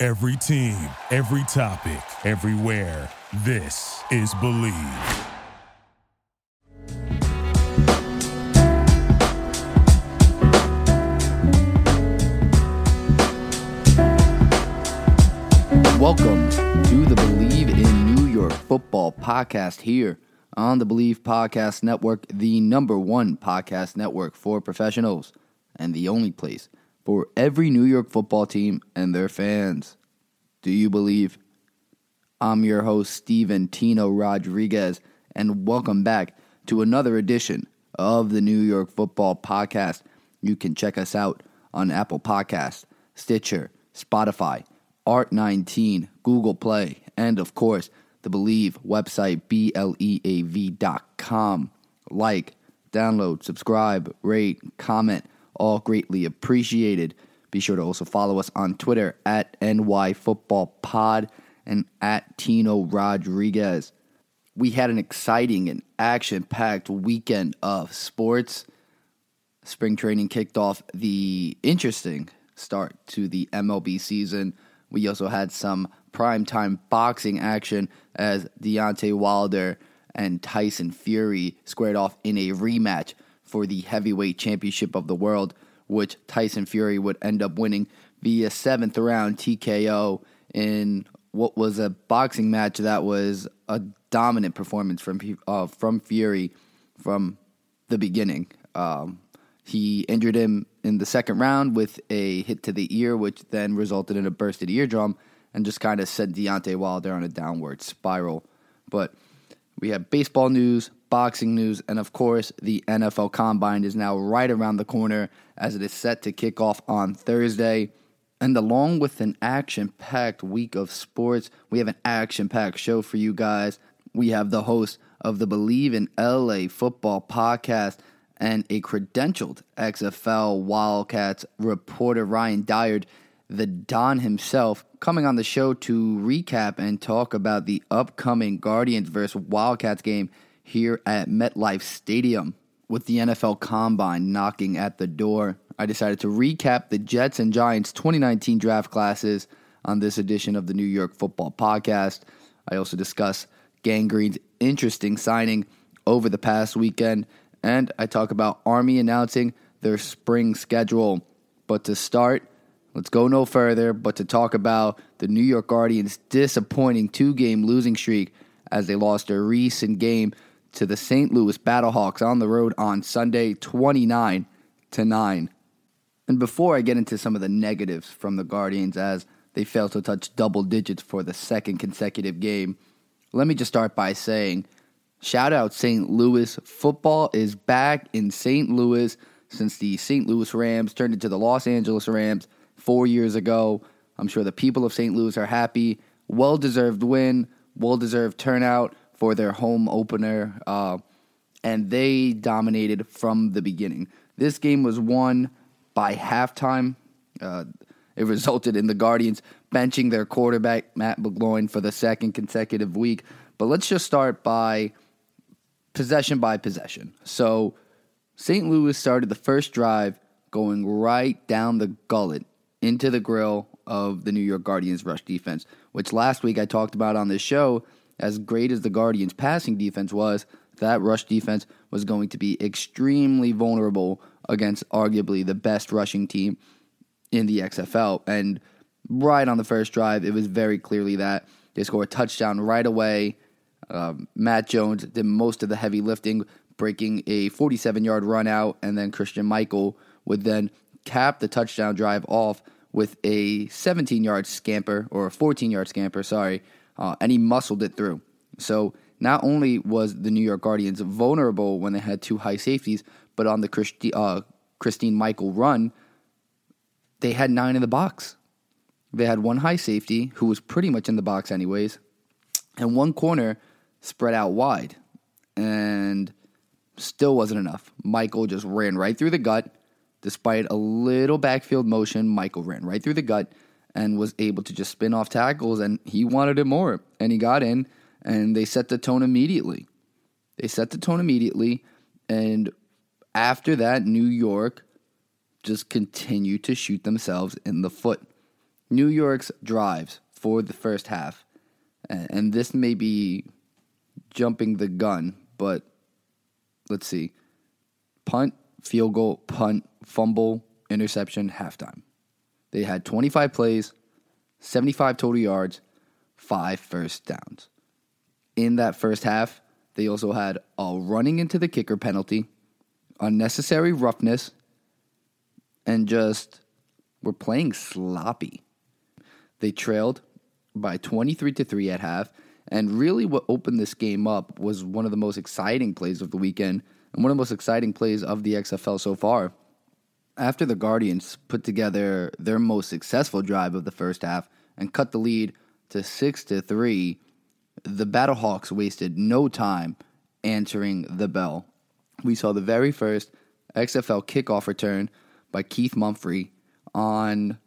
Every team, every topic, everywhere. This is Bleav. Welcome to the Bleav in New York Football podcast here on the Bleav Podcast Network, the number one podcast network for professionals and the only place for every New York football team and their fans. Do you believe? I'm your host, Steven Tino Rodriguez, and welcome back to another edition of the New York Football Podcast. You can check us out on Apple Podcasts, Stitcher, Spotify, Art19, Google Play, and of course, the Bleav website, B-L-E-A-V.com. Like, download, subscribe, rate, comment, all greatly appreciated. Be sure to also follow us on Twitter at NYFootballPod and at Tino Rodriguez. We had an exciting and action packed weekend of sports. Spring training kicked off the interesting start to the MLB season. We also had some primetime boxing action as Deontay Wilder and Tyson Fury squared off in a rematch for the heavyweight championship of the world, which Tyson Fury would end up winning via seventh round TKO in what was a boxing match that was a dominant performance from uh, from Fury from the beginning. Um, he injured him in the second round with a hit to the ear, which then resulted in a bursted eardrum and just kind of sent Deontay Wilder on a downward spiral. But we have baseball news, boxing news, and of course, the NFL Combine is now right around the corner as it is set to kick off on Thursday. And along with an action packed week of sports, we have an action packed show for you guys. We have the host of the Bleav in LA football podcast and a credentialed XFL Wildcats reporter, Ryan Dyard, the Don himself, coming on the show to recap and talk about the upcoming Guardians versus Wildcats game here at MetLife Stadium. With the NFL Combine knocking at the door, I decided to recap the Jets and Giants 2019 draft classes on this edition of the New York Football Podcast. I also discuss Gang Green's interesting signing over the past weekend and I talk about Army announcing their spring schedule. But to start, let's go no further but to talk about the New York Guardians' disappointing two game losing streak as they lost a recent game to the St. Louis Battlehawks on the road on Sunday 29 to 9. And before I get into some of the negatives from the Guardians as they failed to touch double digits for the second consecutive game, let me just start by saying Shout out St. Louis. Football is back in St. Louis since the St. Louis Rams turned into the Los Angeles Rams four years ago. I'm sure the people of St. Louis are happy. Well deserved win, well deserved turnout for their home opener. Uh, and they dominated from the beginning. This game was won by halftime. Uh, it resulted in the Guardians benching their quarterback, Matt McGloin, for the second consecutive week. But let's just start by possession by possession. So St. Louis started the first drive going right down the gullet into the grill of the New York Guardians rush defense, which last week I talked about on this show. As great as the Guardians passing defense was, that rush defense was going to be extremely vulnerable against arguably the best rushing team in the XFL. And right on the first drive, it was very clearly that they scored a touchdown right away um, Matt Jones did most of the heavy lifting, breaking a 47 yard run out, and then Christine Michael would then cap the touchdown drive off with a 17 yard scamper, or a 14 yard scamper, sorry, uh, and he muscled it through. So not only was the New York Guardians vulnerable when they had two high safeties, but on the Christi- uh, Christine Michael run, they had nine in the box. They had one high safety who was pretty much in the box, anyways, and one corner spread out wide. And still wasn't enough. Michael just ran right through the gut. Despite a little backfield motion, Michael ran right through the gut and was able to just spin off tackles, and he wanted it more. And he got in, and they set the tone immediately. They set the tone immediately, and after that, New York just continued to shoot themselves in the foot. New York's drives for the first half, and this may be jumping the gun, but let's see punt, field goal, punt, fumble, interception, halftime. They had 25 plays, 75 total yards, five first downs. In that first half, they also had a running into the kicker penalty, unnecessary roughness, and just were playing sloppy. They trailed by 23 to 3 at half, and really what opened this game up was one of the most exciting plays of the weekend and one of the most exciting plays of the XFL so far. After the Guardians put together their most successful drive of the first half and cut the lead to 6 to 3, the Battlehawks wasted no time answering the bell. We saw the very first XFL kickoff return by Keith Mumphery on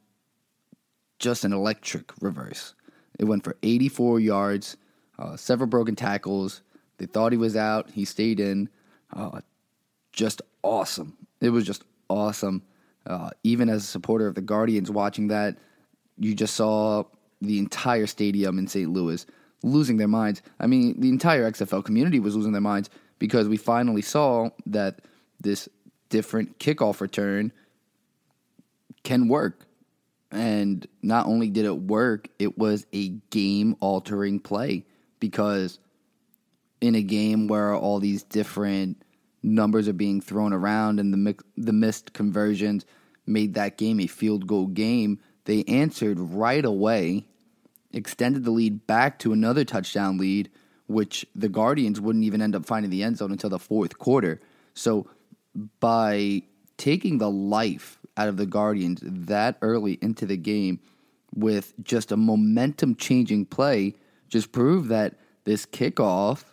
just an electric reverse. It went for 84 yards, uh, several broken tackles. They thought he was out. He stayed in. Uh, just awesome. It was just awesome. Uh, even as a supporter of the Guardians, watching that, you just saw the entire stadium in St. Louis losing their minds. I mean, the entire XFL community was losing their minds because we finally saw that this different kickoff return can work. And not only did it work, it was a game altering play because in a game where all these different numbers are being thrown around and the the missed conversions made that game a field goal game, they answered right away, extended the lead back to another touchdown lead, which the Guardians wouldn't even end up finding the end zone until the fourth quarter. So by taking the life out of the Guardians that early into the game with just a momentum changing play just proved that this kickoff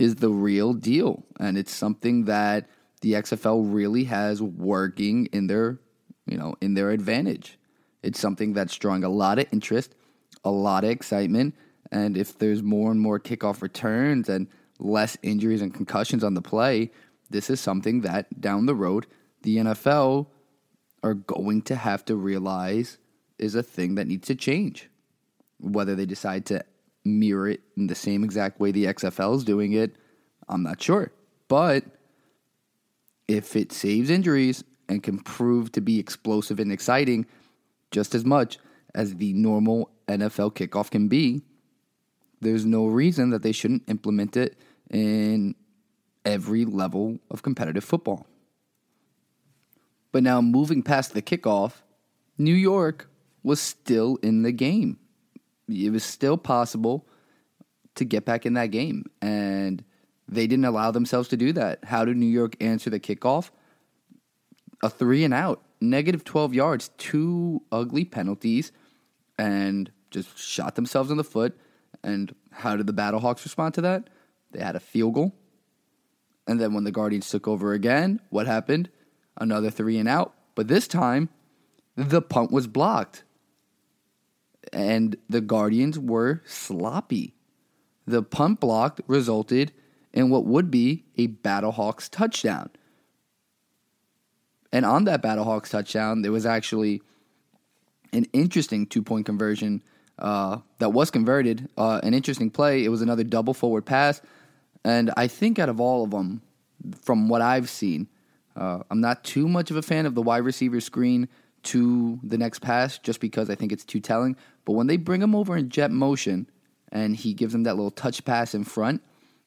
is the real deal. And it's something that the XFL really has working in their, you know, in their advantage. It's something that's drawing a lot of interest, a lot of excitement, and if there's more and more kickoff returns and less injuries and concussions on the play, this is something that down the road the NFL are going to have to realize is a thing that needs to change. Whether they decide to mirror it in the same exact way the XFL is doing it, I'm not sure. But if it saves injuries and can prove to be explosive and exciting just as much as the normal NFL kickoff can be, there's no reason that they shouldn't implement it in every level of competitive football. But now, moving past the kickoff, New York was still in the game. It was still possible to get back in that game. And they didn't allow themselves to do that. How did New York answer the kickoff? A three and out, negative 12 yards, two ugly penalties, and just shot themselves in the foot. And how did the Battlehawks respond to that? They had a field goal. And then when the Guardians took over again, what happened? Another three and out. But this time, the punt was blocked. And the Guardians were sloppy. The punt blocked resulted in what would be a Battlehawks touchdown. And on that Battlehawks touchdown, there was actually an interesting two point conversion uh, that was converted. Uh, an interesting play. It was another double forward pass. And I think out of all of them, from what I've seen, uh, I'm not too much of a fan of the wide receiver screen to the next pass just because I think it's too telling. But when they bring him over in jet motion and he gives them that little touch pass in front,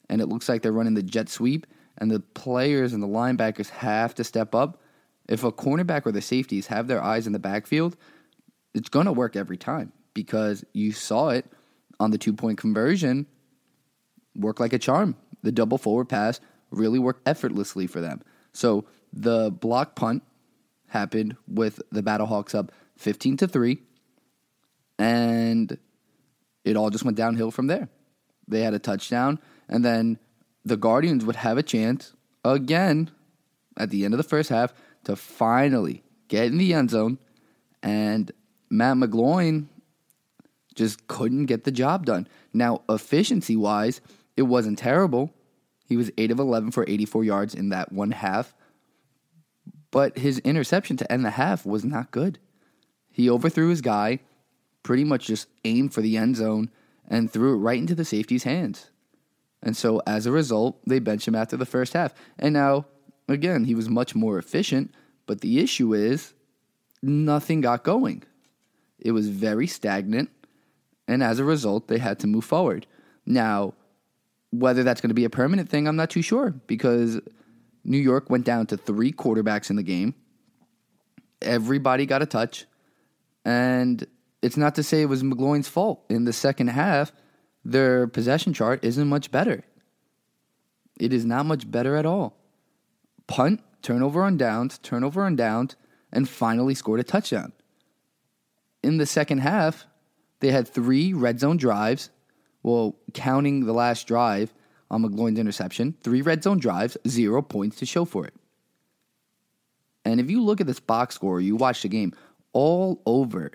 and it looks like they're running the jet sweep, and the players and the linebackers have to step up. If a cornerback or the safeties have their eyes in the backfield, it's going to work every time because you saw it on the two point conversion work like a charm. The double forward pass really worked effortlessly for them. So the block punt happened with the Battlehawks up 15 to 3. And it all just went downhill from there. They had a touchdown, and then the Guardians would have a chance again at the end of the first half to finally get in the end zone. And Matt McGloin just couldn't get the job done. Now, efficiency wise, it wasn't terrible. He was 8 of 11 for 84 yards in that one half. But his interception to end the half was not good. He overthrew his guy, pretty much just aimed for the end zone, and threw it right into the safety's hands. And so as a result, they benched him after the first half. And now, again, he was much more efficient, but the issue is nothing got going. It was very stagnant, and as a result, they had to move forward. Now, whether that's going to be a permanent thing, I'm not too sure because New York went down to three quarterbacks in the game. Everybody got a touch. And it's not to say it was McGloin's fault. In the second half, their possession chart isn't much better. It is not much better at all. Punt, turnover on downs, turnover on downs, and finally scored a touchdown. In the second half, they had three red zone drives. Well, counting the last drive on interception, three red zone drives, zero points to show for it. And if you look at this box score, you watch the game, all over,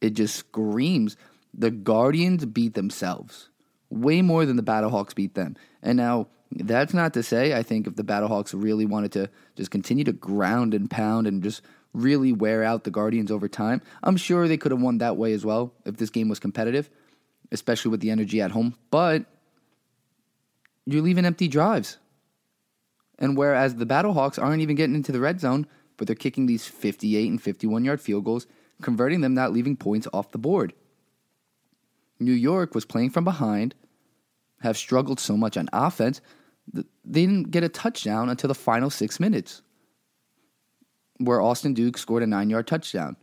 it just screams the Guardians beat themselves way more than the Battlehawks beat them. And now, that's not to say I think if the Battlehawks really wanted to just continue to ground and pound and just really wear out the Guardians over time, I'm sure they could have won that way as well if this game was competitive, especially with the energy at home. But you're leaving empty drives. And whereas the Battlehawks aren't even getting into the red zone, but they're kicking these 58 and 51 yard field goals, converting them, not leaving points off the board. New York was playing from behind, have struggled so much on offense, they didn't get a touchdown until the final six minutes, where Austin Duke scored a nine yard touchdown.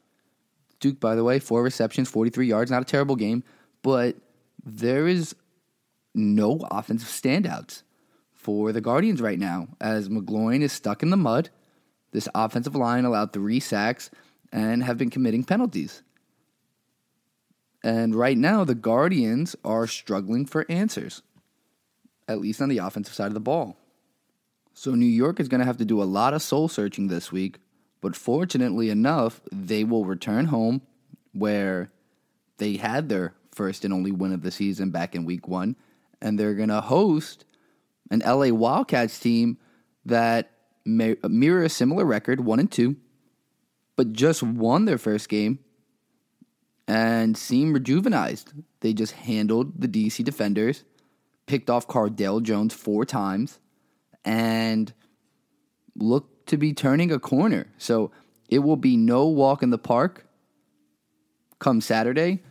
Duke, by the way, four receptions, 43 yards, not a terrible game, but there is no offensive standouts for the Guardians right now, as McGloin is stuck in the mud. This offensive line allowed three sacks and have been committing penalties. And right now, the Guardians are struggling for answers, at least on the offensive side of the ball. So New York is going to have to do a lot of soul searching this week, but fortunately enough, they will return home where they had their first and only win of the season back in week one, and they're going to host an LA Wildcats team that mirror a similar record, one and two, but just won their first game and seem rejuvenized. They just handled the DC defenders, picked off Cardale Jones four times, and look to be turning a corner. So it will be no walk in the park come Saturday,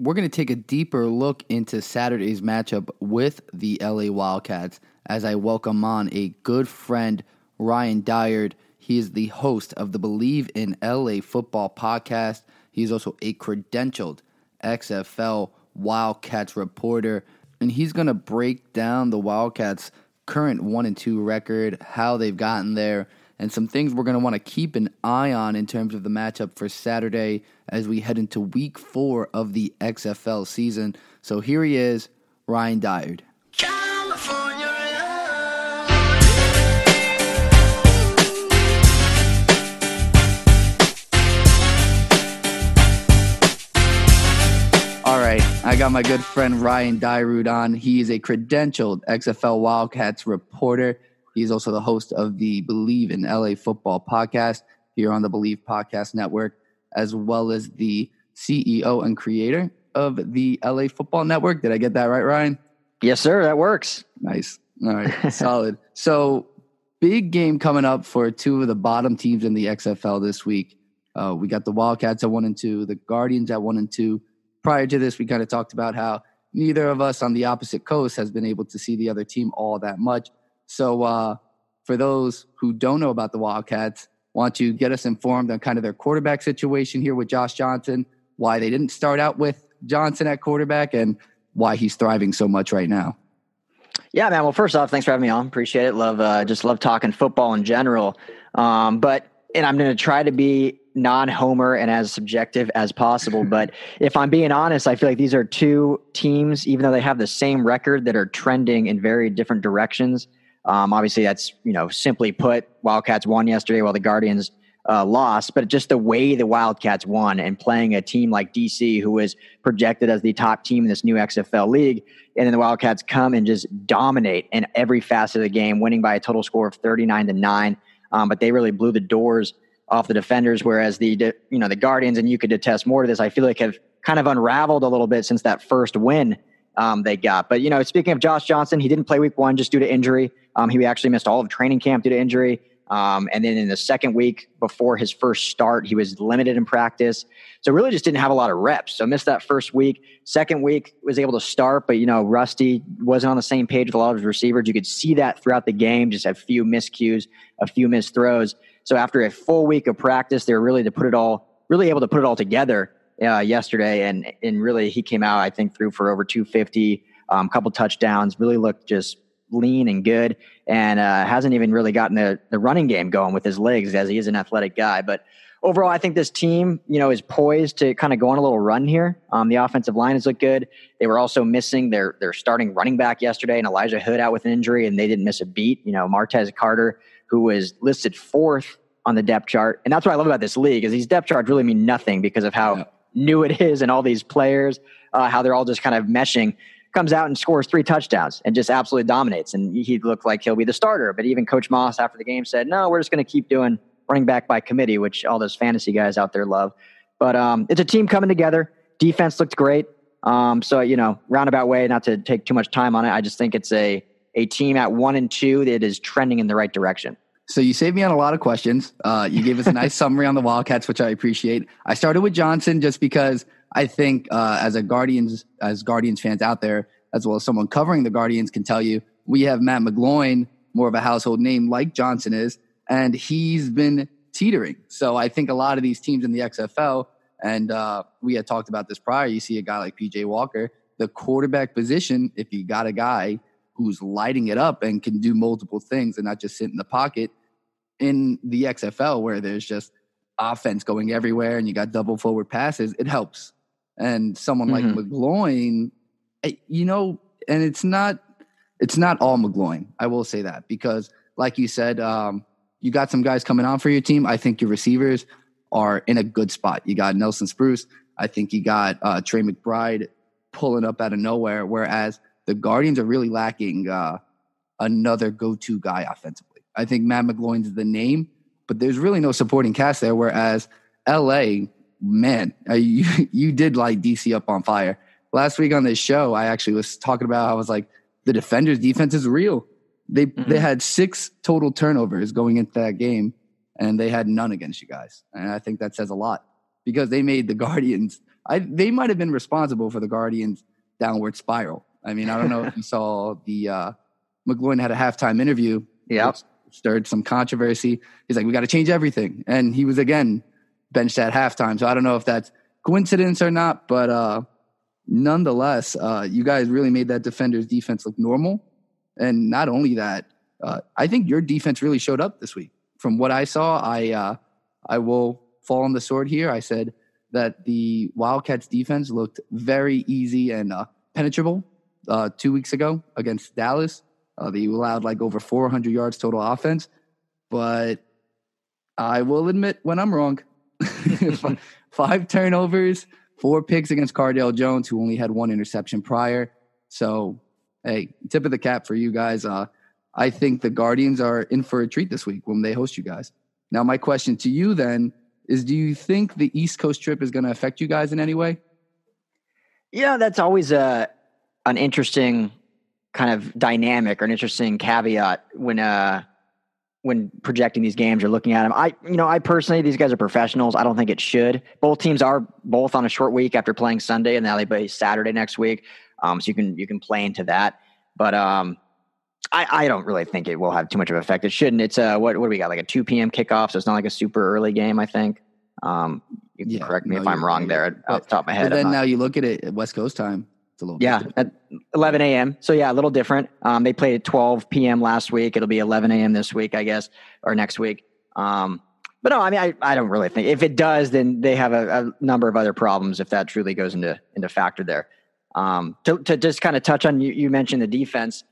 we're going to take a deeper look into Saturday's matchup with the LA Wildcats as I welcome on a good friend, Ryan Dyard. He is the host of the Bleav in LA Football podcast. He's also a credentialed XFL Wildcats reporter, and he's going to break down the Wildcats' current 1 and 2 record, how they've gotten there, and some things we're going to want to keep an eye on in terms of the matchup for Saturday as we head into week 4 of the XFL season. So here he is, Ryan Dyard. right, I got my good friend Ryan Dyrud on. He is a credentialed XFL Wildcats reporter. He's also the host of the Bleav in LA Football podcast here on the Bleav Podcast Network, as well as the CEO and creator of the LA Football Network. Did I get that right, Ryan? Yes, sir. That works. Nice. All right, solid. So, big game coming up for two of the bottom teams in the XFL this week. Uh, we got the Wildcats at one and two, the Guardians at one and two prior to this, we kind of talked about how neither of us on the opposite coast has been able to see the other team all that much. So, uh, for those who don't know about the Wildcats, want to get us informed on kind of their quarterback situation here with Josh Johnson, why they didn't start out with Johnson at quarterback, and why he's thriving so much right now. Yeah, man. Well, first off, thanks for having me on. Appreciate it. Love, uh, just love talking football in general. Um, but and I'm going to try to be non-homer and as subjective as possible. but if I'm being honest, I feel like these are two teams, even though they have the same record, that are trending in very different directions. Um, obviously, that's you know simply put, Wildcats won yesterday while the Guardians uh, lost. But just the way the Wildcats won and playing a team like DC, who was projected as the top team in this new XFL league, and then the Wildcats come and just dominate in every facet of the game, winning by a total score of thirty nine to nine. Um, but they really blew the doors off the defenders. Whereas the you know the Guardians, and you could attest more to this. I feel like have kind of unraveled a little bit since that first win um, they got. But you know, speaking of Josh Johnson, he didn't play week one just due to injury. Um, he actually missed all of training camp due to injury. Um, and then in the second week before his first start, he was limited in practice. So really just didn't have a lot of reps. So missed that first week. Second week was able to start, but you know, Rusty wasn't on the same page with a lot of his receivers. You could see that throughout the game, just a few miscues, a few missed throws. So after a full week of practice, they were really to put it all, really able to put it all together uh, yesterday. And, and really he came out, I think threw for over 250, a um, couple touchdowns, really looked just lean and good, and uh, hasn't even really gotten the, the running game going with his legs as he is an athletic guy. But overall, I think this team, you know, is poised to kind of go on a little run here. Um, the offensive line has looked good. They were also missing their their starting running back yesterday, and Elijah Hood out with an injury, and they didn't miss a beat. You know, Martez Carter, who was listed fourth on the depth chart, and that's what I love about this league is these depth charts really mean nothing because of how yeah. New it is and all these players, uh, how they're all just kind of meshing comes out and scores three touchdowns and just absolutely dominates. And he looked like he'll be the starter. But even Coach Moss after the game said, no, we're just going to keep doing running back by committee, which all those fantasy guys out there love. But um, it's a team coming together. Defense looked great. Um, so, you know, roundabout way, not to take too much time on it. I just think it's a, a team at one and two that is trending in the right direction. So you saved me on a lot of questions. Uh, you gave us a nice summary on the Wildcats, which I appreciate. I started with Johnson just because I think uh, as a Guardians as Guardians fans out there, as well as someone covering the Guardians can tell you, we have Matt McGloin, more of a household name like Johnson is, and he's been teetering. So I think a lot of these teams in the XFL, and uh, we had talked about this prior, you see a guy like PJ Walker, the quarterback position, if you got a guy who's lighting it up and can do multiple things and not just sit in the pocket in the XFL where there's just offense going everywhere and you got double forward passes, it helps. And someone mm-hmm. like McGloin you know, and it's not it's not all McGloin. I will say that because, like you said, um, you got some guys coming on for your team. I think your receivers are in a good spot. You got Nelson Spruce. I think you got uh, Tre McBride pulling up out of nowhere. Whereas the Guardians are really lacking uh, another go-to guy offensively. I think Matt McGloin's the name, but there's really no supporting cast there. Whereas LA, man, you you did light DC up on fire last week on this show, I actually was talking about I was like, the defenders' defense is real. They mm-hmm. they had six total turnovers going into that game, and they had none against you guys. And I think that says a lot because they made the Guardians. I they might have been responsible for the Guardians' downward spiral. I mean, I don't know if you saw the uh, McGloin had a halftime interview. Yeah, stirred some controversy. He's like, we got to change everything, and he was again benched at halftime. So I don't know if that's coincidence or not, but uh, nonetheless, uh, you guys really made that defender's defense look normal. And not only that, uh, I think your defense really showed up this week. From what I saw, I uh, I will fall on the sword here. I said that the Wildcats defense looked very easy and uh, penetrable uh, two weeks ago against Dallas. Uh, they allowed like over 400 yards total offense, but I will admit when I'm wrong. Five turnovers, four picks against Cardale Jones, who only had one interception prior. So, hey, tip of the cap for you guys. Uh, I think the Guardians are in for a treat this week when they host you guys. Now, my question to you then is do you think the East Coast trip is going to affect you guys in any way? Yeah, that's always a an interesting kind of dynamic or an interesting caveat when uh when projecting these games or looking at them. I, you know, I personally, these guys are professionals. I don't think it should. Both teams are both on a short week after playing Sunday, and now they play Saturday next week. Um, so you can you can play into that. But um, I, I don't really think it will have too much of an effect. It shouldn't. It's a what what do we got like a two p.m. kickoff, so it's not like a super early game. I think. Um, you can yeah, correct me no, if I'm wrong there off the top of my head. But then now you look at it at West Coast time. It's a little yeah at 11 a.m. So yeah, a little different. Um, they played at 12 p.m. last week. It'll be 11 a.m. this week, I guess, or next week. Um, but no, I mean, I, I don't really think if it does, then they have a, a number of other problems if that truly goes into into factor there. Um, to, to just kind of touch on you, you mentioned the defense.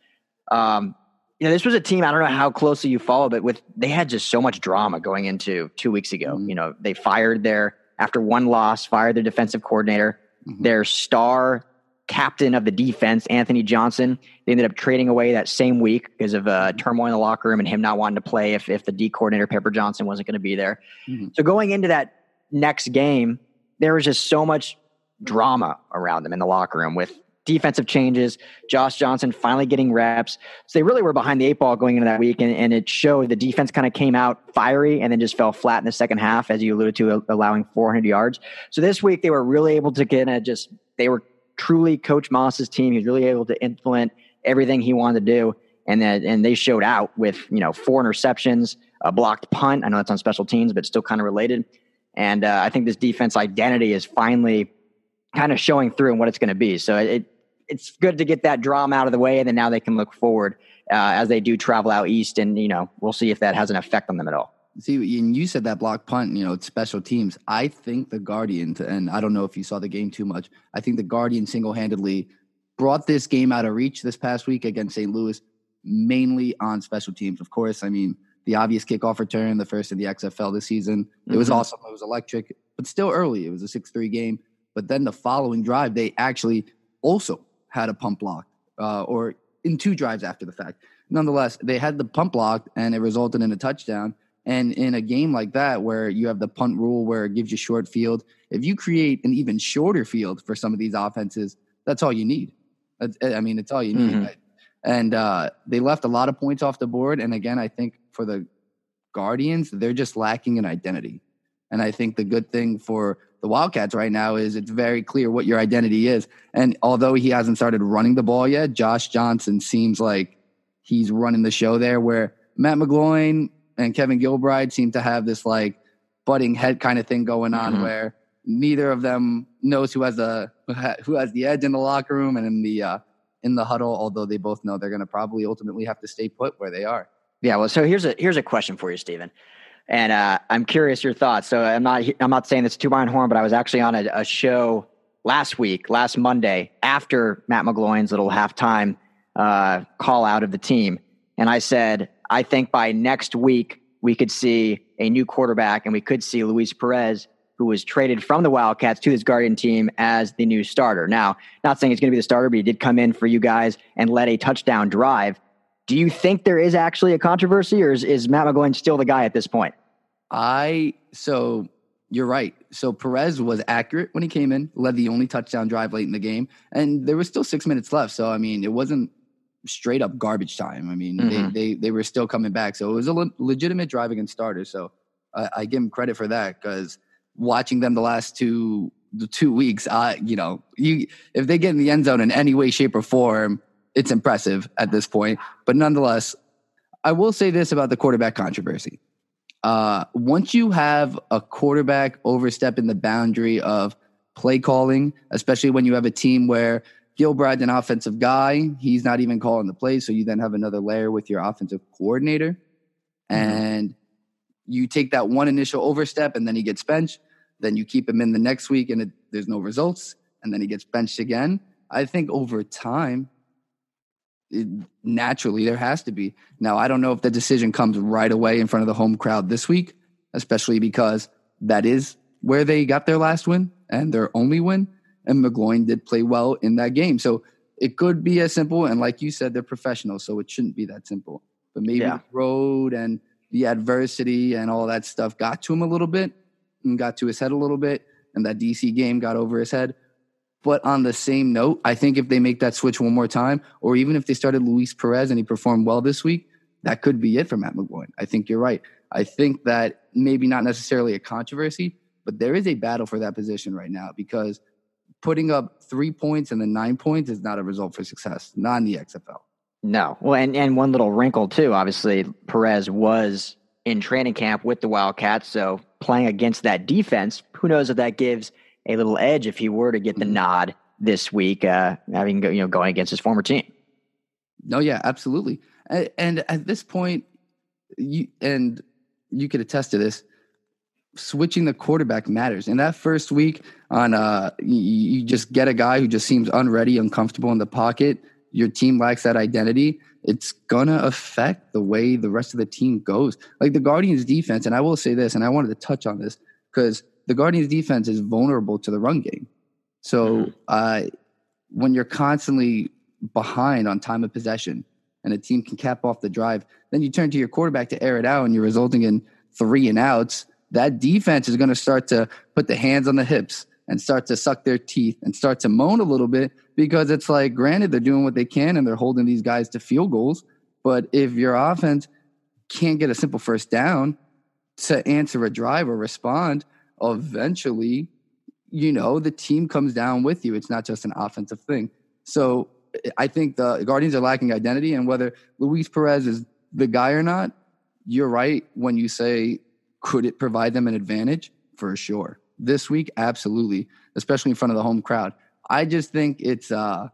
Um, you know, this was a team. I don't know how closely you follow, but with they had just so much drama going into two weeks ago. Mm-hmm. You know, they fired their after one loss, fired their defensive coordinator, mm-hmm. their star captain of the defense, Anthony Johnson. They ended up trading away that same week because of uh, turmoil in the locker room and him not wanting to play if if the D coordinator Pepper Johnson wasn't going to be there. Mm-hmm. So going into that next game, there was just so much drama around them in the locker room with defensive changes, Josh Johnson finally getting reps. So they really were behind the eight ball going into that week, and, and it showed the defense kind of came out fiery and then just fell flat in the second half, as you alluded to, allowing 400 yards. So this week they were really able to kind of just, they were truly Coach Moss's team. He's really able to implement everything he wanted to do. And then, and they showed out with, you know, four interceptions, a blocked punt. I know that's on special teams, but still kind of related. And uh, I think this defense identity is finally kind of showing through and what it's going to be. So it, it's good to get that drama out of the way, and then now they can look forward uh, as they do travel out east, and you know we'll see if that has an effect on them at all. See, and you said that block punt, you know, it's special teams. I think the Guardians, and I don't know if you saw the game too much. I think the Guardians single handedly brought this game out of reach this past week against St. Louis, mainly on special teams. Of course, I mean the obvious kickoff return, the first in the XFL this season. It was mm-hmm. awesome. It was electric, but still early. It was a six-three game. But then the following drive, they actually also had a pump block, uh, or in two drives after the fact. Nonetheless, they had the pump blocked, and it resulted in a touchdown. And in a game like that, where you have the punt rule where it gives you short field, if you create an even shorter field for some of these offenses, that's all you need. I mean, it's all you need. Mm-hmm. Right? And uh, they left a lot of points off the board. And again, I think for the Guardians, they're just lacking an identity. And I think the good thing for the Wildcats right now is it's very clear what your identity is. And although he hasn't started running the ball yet, Josh Johnson seems like he's running the show there where Matt McGloin and Kevin Gilbride seem to have this like butting head kind of thing going on mm-hmm. where neither of them knows who has the who has the edge in the locker room and in the uh, in the huddle although they both know they're going to probably ultimately have to stay put where they are. Yeah, well so here's a here's a question for you Stephen. And uh, I'm curious your thoughts. So I'm not I'm not saying this to my horn, but I was actually on a, a show last week, last Monday, after Matt McGloin's little halftime uh, call out of the team, and I said I think by next week we could see a new quarterback, and we could see Luis Perez, who was traded from the Wildcats to this Guardian team as the new starter. Now, not saying he's going to be the starter, but he did come in for you guys and led a touchdown drive. Do you think there is actually a controversy, or is, is Matt McGloin still the guy at this point? I so you're right. So Perez was accurate when he came in, led the only touchdown drive late in the game, and there was still six minutes left. So I mean, it wasn't straight up garbage time. I mean, mm-hmm. they, they they were still coming back. So it was a le- legitimate drive against starters. So I, I give him credit for that because watching them the last two the two weeks, I you know you if they get in the end zone in any way, shape, or form, it's impressive at this point. But nonetheless, I will say this about the quarterback controversy. Uh, once you have a quarterback overstepping the boundary of play calling, especially when you have a team where Gilbride's an offensive guy, he's not even calling the plays. So you then have another layer with your offensive coordinator. Mm-hmm. And you take that one initial overstep and then he gets benched. Then you keep him in the next week and it, there's no results. And then he gets benched again. I think over time, it, naturally there has to be. Now, I don't know if the decision comes right away in front of the home crowd this week, especially because that is where they got their last win and their only win. And McGloin did play well in that game. So it could be as simple. And like you said, they're professionals, so it shouldn't be that simple. But maybe yeah. the road and the adversity and all that stuff got to him a little bit and got to his head a little bit. And that DC game got over his head. But on the same note, I think if they make that switch one more time, or even if they started Luis Perez and he performed well this week, that could be it for Matt McGloin. I think you're right. I think that maybe not necessarily a controversy, but there is a battle for that position right now because putting up three points and then nine points is not a result for success, not in the XFL. No. Well, and, and one little wrinkle too. Obviously, Perez was in training camp with the Wildcats, so playing against that defense, who knows if that gives – a little edge if he were to get the mm-hmm. nod this week, uh, having you know going against his former team. No, yeah, absolutely. And at this point, you and you could attest to this. Switching the quarterback matters. In that first week, on uh, you, just get a guy who just seems unready, uncomfortable in the pocket. Your team lacks that identity. It's gonna affect the way the rest of the team goes. Like the Guardians' defense, and I will say this, and I wanted to touch on this because the Guardians' defense is vulnerable to the run game. So mm-hmm. uh, when you're constantly behind on time of possession and a team can cap off the drive, then you turn to your quarterback to air it out, and you're resulting in three and outs. That defense is going to start to put the hands on the hips and start to suck their teeth and start to moan a little bit because it's like, granted, they're doing what they can and they're holding these guys to field goals. But if your offense can't get a simple first down to answer a drive or respond, eventually, you know, the team comes down with you. It's not just an offensive thing. So I think the Guardians are lacking identity, and whether Luis Perez is the guy or not, you're right when you say, could it provide them an advantage? For sure. This week, absolutely, especially in front of the home crowd. I just think it's uh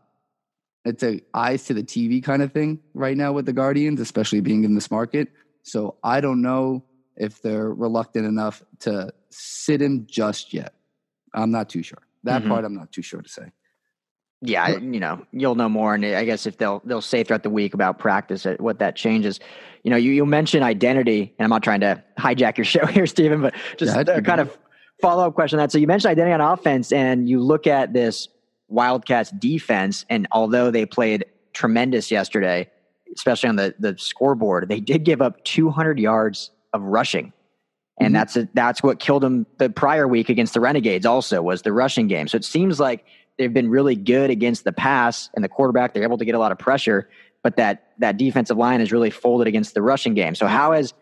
it's a eyes to the TV kind of thing right now with the Guardians, especially being in this market. So I don't know if they're reluctant enough to sit him just yet. I'm not too sure. That mm-hmm. part I'm not too sure to say. Yeah, you know, you'll know more, and I guess if they'll they'll say throughout the week about practice, uh, what that changes. You know, you you mentioned identity, and I'm not trying to hijack your show here, Stephen, but just yeah, kind of follow up question on that. So you mentioned identity on offense, and you look at this Wildcats defense, and although they played tremendous yesterday, especially on the the scoreboard, they did give up 200 yards of rushing. And mm-hmm. that's a, that's what killed them the prior week against the Renegades. Also, was the rushing game. So it seems like they've been really good against the pass and the quarterback. They're able to get a lot of pressure, but that that defensive line is really folded against the rushing game. So how has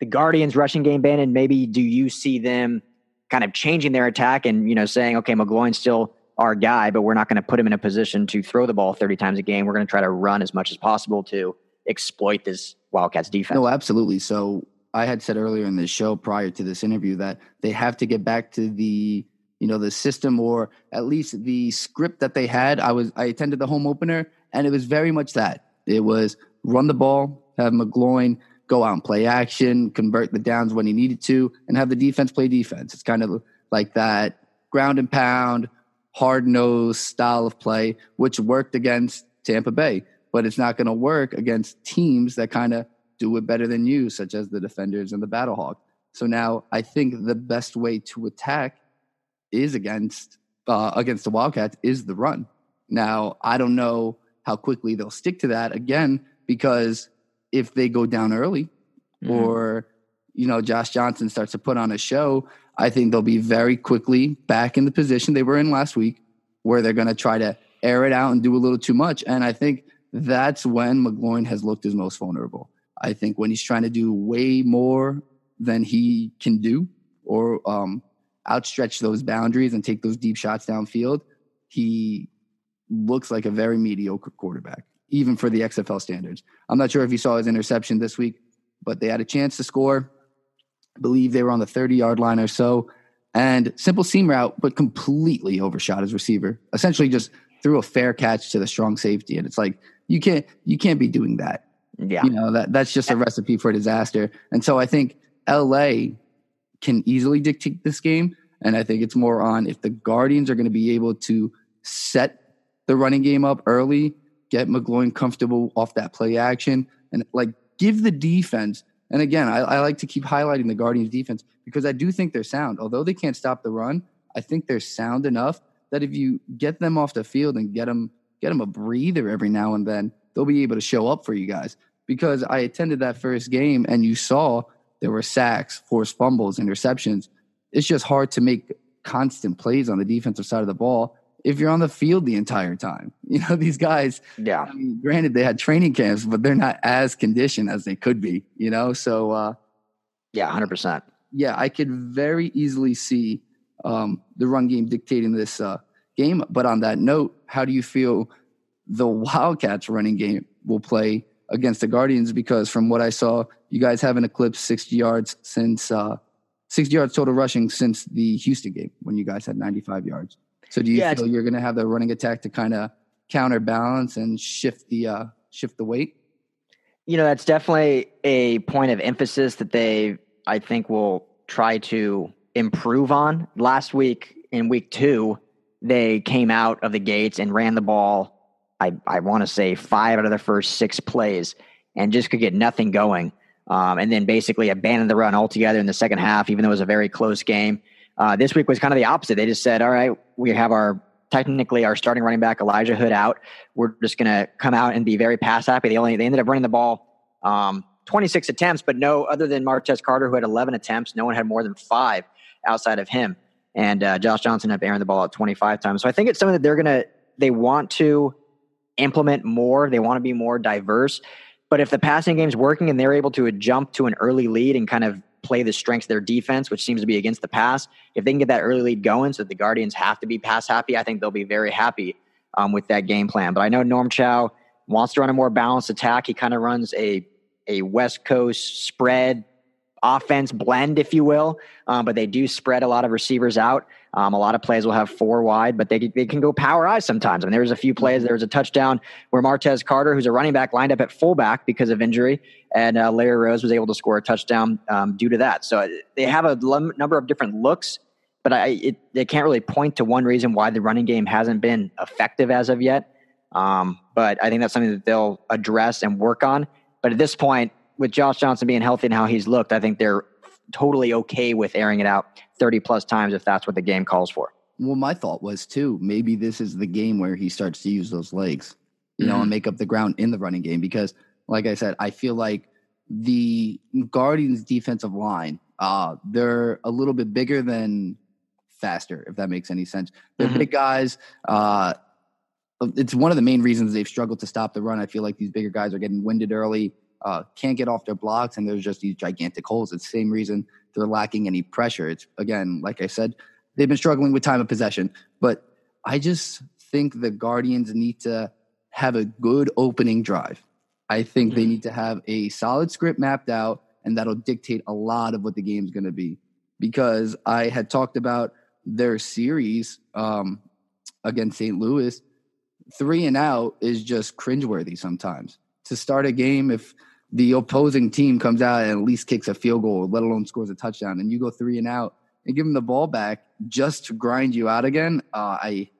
the Guardians rushing game been? And maybe do you see them kind of changing their attack and you know saying, okay, McGloin's still our guy, but we're not going to put him in a position to throw the ball 30 times a game. We're going to try to run as much as possible to exploit this Wildcats defense. No, absolutely. So I had said earlier in the show prior to this interview that they have to get back to the you know the system or at least the script that they had. I was I attended the home opener and it was very much that. It was run the ball, have McGloin go out and play action, convert the downs when he needed to, and have the defense play defense. It's kind of like that ground and pound, hard nosed style of play, which worked against Tampa Bay, but it's not going to work against teams that kind of do it better than you, such as the defenders and the Battlehawk. So now I think the best way to attack is against uh, against the Wildcats is the run. Now I don't know how quickly they'll stick to that again because if they go down early mm-hmm. or you know Josh Johnson starts to put on a show, I think they'll be very quickly back in the position they were in last week where they're going to try to air it out and do a little too much and I think that's when McGloin has looked his most vulnerable. I think when he's trying to do way more than he can do or um, outstretch those boundaries and take those deep shots downfield, he looks like a very mediocre quarterback, even for the XFL standards. I'm not sure if you saw his interception this week, but they had a chance to score. I believe they were on the 30 yard line or so. And simple seam route, but completely overshot his receiver. Essentially just threw a fair catch to the strong safety. And it's like, you can't you can't be doing that. Yeah. You know, that that's just a recipe for disaster. And so I think LA can easily dictate this game. And I think it's more on if the Guardians are going to be able to set the running game up early, get McGloin comfortable off that play action, and like give the defense. And again, I, I like to keep highlighting the Guardians defense because I do think they're sound. Although they can't stop the run, I think they're sound enough that if you get them off the field and get them get them a breather every now and then, they'll be able to show up for you guys. Because I attended that first game and you saw there were sacks, forced fumbles, interceptions. It's just hard to make constant plays on the defensive side of the ball if you're on the field the entire time. You know, these guys, yeah. I mean, granted, they had training camps, but they're not as conditioned as they could be, you know? So, uh, yeah, 100%. Yeah, I could very easily see um, the run game dictating this uh, game. But on that note, how do you feel the Wildcats running game will play against the Guardians? Because from what I saw, you guys haven't eclipsed 60 yards since uh, 60 yards total rushing since the Houston game when you guys had 95 yards. So do you yeah, feel you're going to have the running attack to kind of counterbalance and shift the uh, shift the weight? You know, that's definitely a point of emphasis that they, I think, will try to improve on. Last week in week two, they came out of the gates and ran the ball. I, I want to say five out of the first six plays and just could get nothing going. Um, and then basically abandoned the run altogether in the second half, even though it was a very close game. Uh, this week was kind of the opposite. They just said, all right, we have our technically our starting running back Elijah Hood out. We're just going to come out and be very pass happy. They only they ended up running the ball um, 26 attempts, but no other than Martez Carter who had 11 attempts. No one had more than five outside of him. And uh, Josh Johnson had airing the ball out 25 times. So I think it's something that they're going to they want to implement more. They want to be more diverse. But if the passing game's working and they're able to jump to an early lead and kind of play the strengths of their defense, which seems to be against the pass, if they can get that early lead going so the Guardians have to be pass happy, I think they'll be very happy um, with that game plan. But I know Norm Chow wants to run a more balanced attack. He kind of runs a a West Coast spread offense blend, if you will. Um, but they do spread a lot of receivers out. Um, a lot of plays will have four wide, but they, they can go power I's sometimes. I mean, there was a few plays. There was a touchdown where Martez Carter, who's a running back, lined up at fullback because of injury, and uh, Larry Rose was able to score a touchdown um, due to that. So uh, they have a l- number of different looks, but I, it, they can't really point to one reason why the running game hasn't been effective as of yet. Um, but I think that's something that they'll address and work on. But at this point, with Josh Johnson being healthy and how he's looked, I think they're totally okay with airing it out 30 plus times if that's what the game calls for. Well, my thought was too, maybe this is the game where he starts to use those legs, you mm-hmm. know, and mm-hmm. make up the ground in the running game. Because, like I said, I feel like the Guardians' defensive line, uh, they're a little bit bigger than faster, if that makes any sense. They're mm-hmm. big guys. Uh, it's one of the main reasons they've struggled to stop the run. I feel like these bigger guys are getting winded early uh, can't get off their blocks, and there's just these gigantic holes. It's the same reason they're lacking any pressure. It's again, like I said, they've been struggling with time of possession. But I just think the Guardians need to have a good opening drive. I think mm-hmm. they need to have a solid script mapped out, and that'll dictate a lot of what the game's going to be. Because I had talked about their series um, against St. Louis, three and out is just cringeworthy sometimes. To start a game, if the opposing team comes out and at least kicks a field goal, let alone scores a touchdown, and you go three and out and give them the ball back just to grind you out again. Uh, I,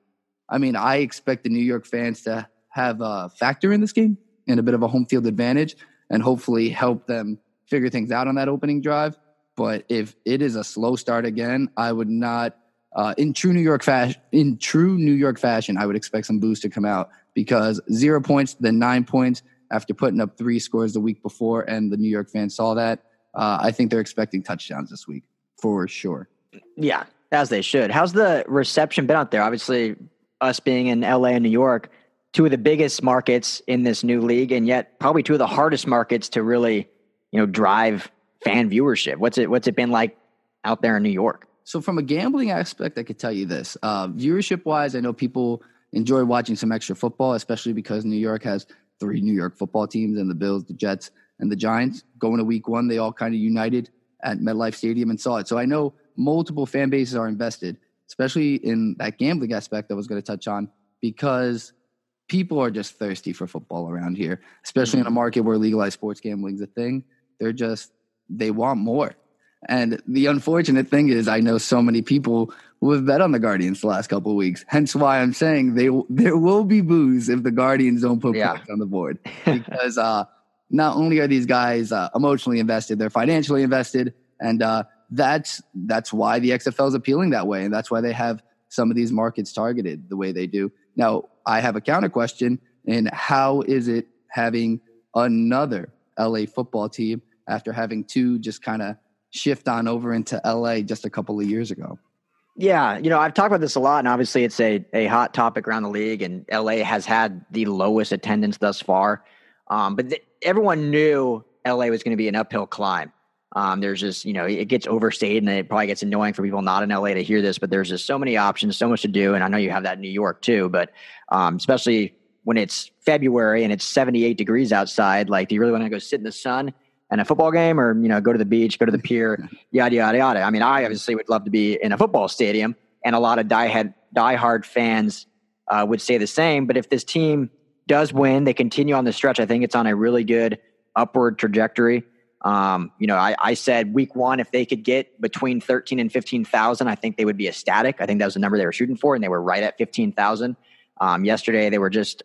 I mean, I expect the New York fans to have a factor in this game and a bit of a home field advantage, and hopefully help them figure things out on that opening drive. But if it is a slow start again, I would not. Uh, in true New York fashion, in true New York fashion, I would expect some boost to come out because zero points, then nine points, after putting up three scores the week before, and the New York fans saw that. Uh, I think they're expecting touchdowns this week for sure. Yeah, as they should. How's the reception been out there? Obviously, us being in LA and New York, two of the biggest markets in this new league, and yet probably two of the hardest markets to really, you know, drive fan viewership. What's it What's it been like out there in New York? So, from a gambling aspect, I could tell you this: uh, viewership wise, I know people enjoy watching some extra football, especially because New York has three New York football teams and the Bills, the Jets, and the Giants. Going to week one, they all kind of united at MetLife Stadium and saw it. So I know multiple fan bases are invested, especially in that gambling aspect I was going to touch on, because people are just thirsty for football around here, especially in a mm-hmm. market where legalized sports gambling is a thing. They're just, they want more. And the unfortunate thing is, I know so many people who have bet on the Guardians the last couple of weeks. Hence why I'm saying they there will be booze if the Guardians don't put yeah. points on the board because uh, not only are these guys uh, emotionally invested, they're financially invested, and uh, that's that's why the XFL is appealing that way, and that's why they have some of these markets targeted the way they do. Now, I have a counter question, and how is it having another LA football team after having two just kind of shift on over into LA just a couple of years ago. Yeah, you know, I've talked about this a lot, and obviously it's a, a hot topic around the league, and LA has had the lowest attendance thus far. Um, but th- everyone knew LA was going to be an uphill climb. Um, there's just, you know, it gets overstated and it probably gets annoying for people not in LA to hear this, but there's just so many options, so much to do. And I know you have that in New York too, but um, especially when it's February and it's 78 degrees outside, like, do you really want to go sit in the sun? And a football game or, you know, go to the beach, go to the pier, yada, yada, yada. I mean, I obviously would love to be in a football stadium and a lot of die diehard fans uh, would say the same. But if this team does win, they continue on the stretch. I think it's on a really good upward trajectory. Um, you know, I, I said week one, if they could get between 13 and 15,000, I think they would be ecstatic. I think that was the number they were shooting for, and they were right at 15,000. Um, yesterday, they were just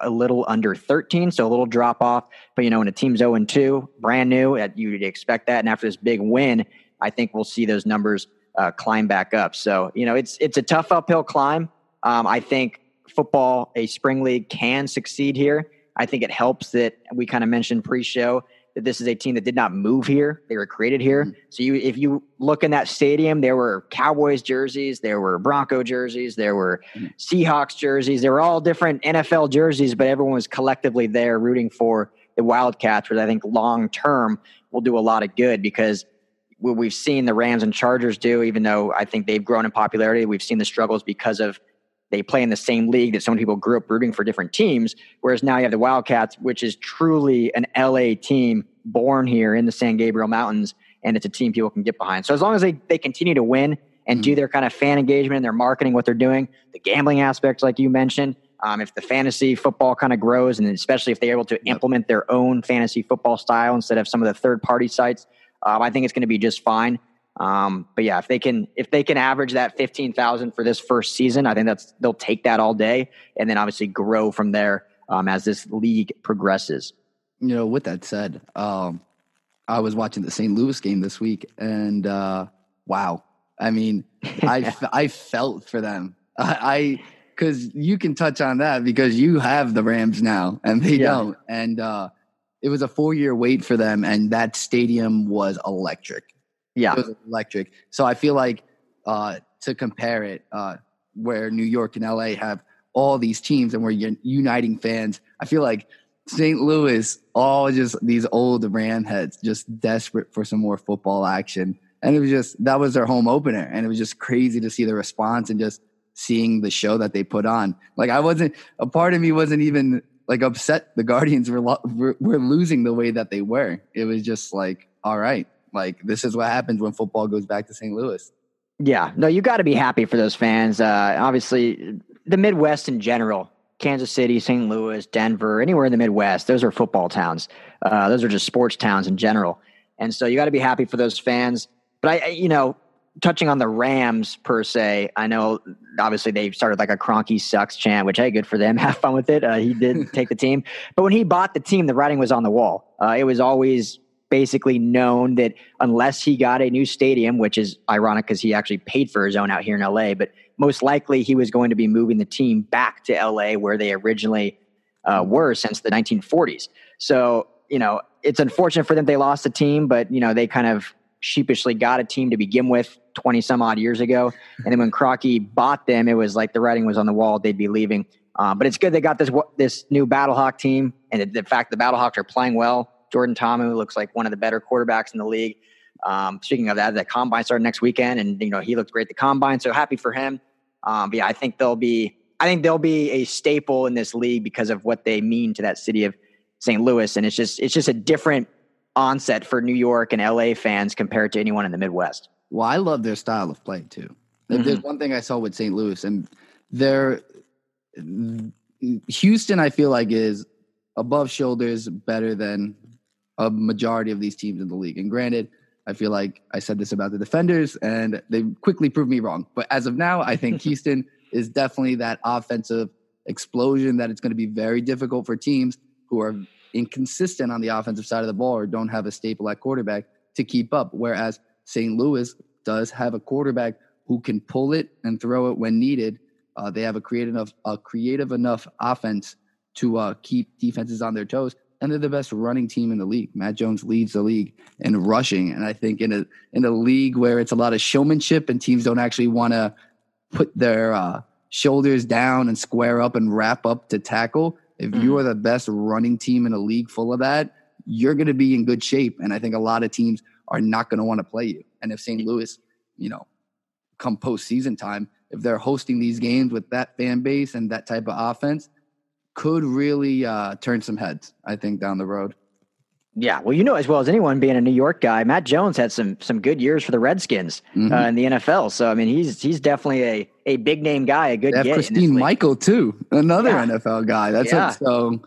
a little under 13, so a little drop off. But, you know, when a team's 0 and 2, brand new, you'd expect that. And after this big win, I think we'll see those numbers uh, climb back up. So, you know, it's, it's a tough uphill climb. Um, I think football, a spring league can succeed here. I think it helps that we kind of mentioned pre show that this is a team that did not move here; they were created here. Mm-hmm. So you, if you look in that stadium, there were Cowboys jerseys, there were Bronco jerseys, there were mm-hmm. Seahawks jerseys. There were all different NFL jerseys, but everyone was collectively there rooting for the Wildcats, which I think long term will do a lot of good because what we've seen the Rams and Chargers do, even though I think they've grown in popularity, we've seen the struggles because of they play in the same league that so many people grew up rooting for different teams. Whereas now you have the Wildcats, which is truly an LA team born here in the San Gabriel Mountains, and it's a team people can get behind. So as long as they, they continue to win and mm-hmm. do their kind of fan engagement and their marketing, what they're doing, the gambling aspects, like you mentioned, um, if the fantasy football kind of grows, and especially if they're able to implement their own fantasy football style instead of some of the third party sites, um, I think it's going to be just fine. Um, but yeah, if they can if they can average that fifteen thousand for this first season, I think that's they'll take that all day, and then obviously grow from there um, as this league progresses. You know, with that said, um, I was watching the St. Louis game this week, and uh, wow, I mean, I I felt for them. I because you can touch on that because you have the Rams now, and they yeah. don't, and uh, it was a four year wait for them, and that stadium was electric. Yeah, it was electric. So I feel like uh, to compare it, uh, where New York and LA have all these teams and we're uniting fans, I feel like St. Louis, all just these old Ram heads, just desperate for some more football action. And it was just that was their home opener, and it was just crazy to see the response and just seeing the show that they put on. Like I wasn't a part of me wasn't even like upset the Guardians were were, were losing the way that they were. It was just like, all right, like this is what happens when football goes back to St. Louis. Yeah, no, you got to be happy for those fans. Uh, obviously, the Midwest in general, Kansas City, St. Louis, Denver, anywhere in the Midwest, those are football towns. Uh, those are just sports towns in general, and so you got to be happy for those fans. But I, you know, touching on the Rams per se, I know obviously they started like a Kroenke sucks chant, which hey, good for them. Have fun with it. Uh, he did take the team, but when he bought the team, the writing was on the wall. Uh, it was always basically known that unless he got a new stadium, which is ironic because he actually paid for his own out here in LA, but most likely he was going to be moving the team back to LA where they originally uh, were since the 1940s. So, you know, it's unfortunate for them they lost the team, but, you know, they kind of sheepishly got a team to begin with 20 some odd years ago. And then when Kroenke bought them, it was like the writing was on the wall, they'd be leaving. Uh, but it's good they got this this new Battlehawk team, and the fact the Battlehawks are playing well Jordan Ta'amu looks like one of the better quarterbacks in the league. Um, speaking of that, the combine started next weekend, and you know he looked great the combine. So happy for him. Um, but yeah, I think they'll be I think they'll be a staple in this league because of what they mean to that city of St. Louis, and it's just it's just a different onset for New York and LA fans compared to anyone in the Midwest. Well, I love their style of play too. Mm-hmm. There's one thing I saw with St. Louis, and their Houston, I feel like is above shoulders better than a majority of these teams in the league. And granted, I feel like I said this about the defenders and they quickly proved me wrong. But as of now, I think Houston is definitely that offensive explosion that it's going to be very difficult for teams who are inconsistent on the offensive side of the ball or don't have a staple at quarterback to keep up. Whereas St. Louis does have a quarterback who can pull it and throw it when needed. Uh, they have a creative enough, a creative enough offense to uh, keep defenses on their toes and they're the best running team in the league. Matt Jones leads the league in rushing, and I think in a in a league where it's a lot of showmanship and teams don't actually want to put their uh, shoulders down and square up and wrap up to tackle. If mm-hmm. you are the best running team in a league full of that, you're going to be in good shape. And I think a lot of teams are not going to want to play you. And if St. Louis, you know, come postseason time, if they're hosting these games with that fan base and that type of offense, could really uh, turn some heads, I think, down the road. Yeah, well, you know as well as anyone, being a New York guy, Matt Jones had some some good years for the Redskins mm-hmm. uh, in the NFL. So I mean, he's he's definitely a a big name guy, a good. They Christine Michael too, another yeah. NFL guy. That's yeah. so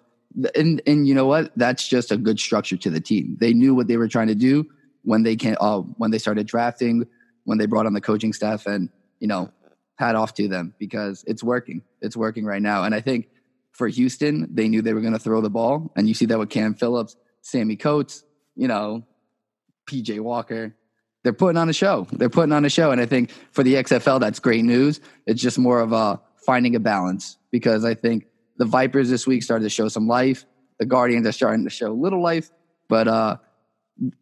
and and you know what? That's just a good structure to the team. They knew what they were trying to do when they can uh, when they started drafting, when they brought on the coaching staff, and you know, hat off to them because it's working. It's working right now, and I think for Houston, they knew they were going to throw the ball, and you see that with Cam Phillips, Sammy Coates, you know, PJ Walker. They're putting on a show. They're putting on a show, and I think for the XFL, that's great news. It's just more of a finding a balance because I think the Vipers this week started to show some life. The Guardians are starting to show little life, but uh,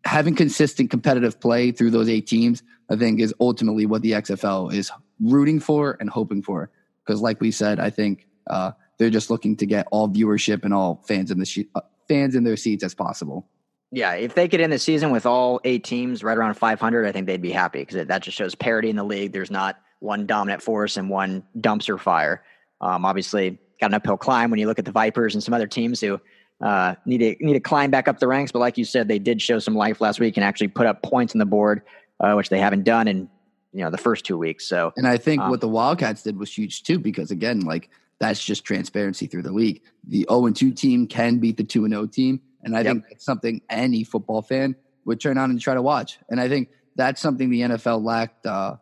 having consistent competitive play through those eight teams, I think, is ultimately what the XFL is rooting for and hoping for. Because, like we said, I think uh, they're just looking to get all viewership and all fans in the uh, fans in their seats as possible. Yeah, if they could end the season with all eight teams right around 500, I think they'd be happy because that just shows parity in the league. There's not one dominant force and one dumpster fire. Um, obviously, got an uphill climb when you look at the Vipers and some other teams who uh, need to need to climb back up the ranks. But like you said, they did show some life last week and actually put up points on the board, uh, which they haven't done in you know the first two weeks. So, and I think um, what the Wildcats did was huge too, because again, like that's just transparency through the league. The 0 and 2 team can beat the 2 and 0 team, and I yep. think that's something any football fan would turn on and try to watch. And I think that's something the NFL lacked. Uh,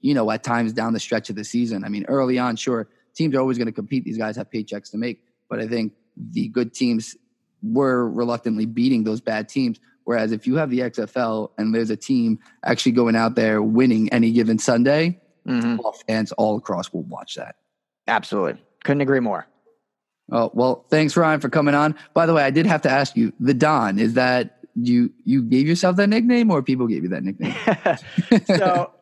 you know, at times down the stretch of the season. I mean, early on, sure, teams are always going to compete. These guys have paychecks to make, but I think the good teams were reluctantly beating those bad teams. Whereas if you have the XFL and there's a team actually going out there winning any given Sunday, mm-hmm. all fans all across will watch that. Absolutely. Couldn't agree more. Oh, well, thanks Ryan for coming on. By the way, I did have to ask you, the Don, is that you you gave yourself that nickname or people gave you that nickname? so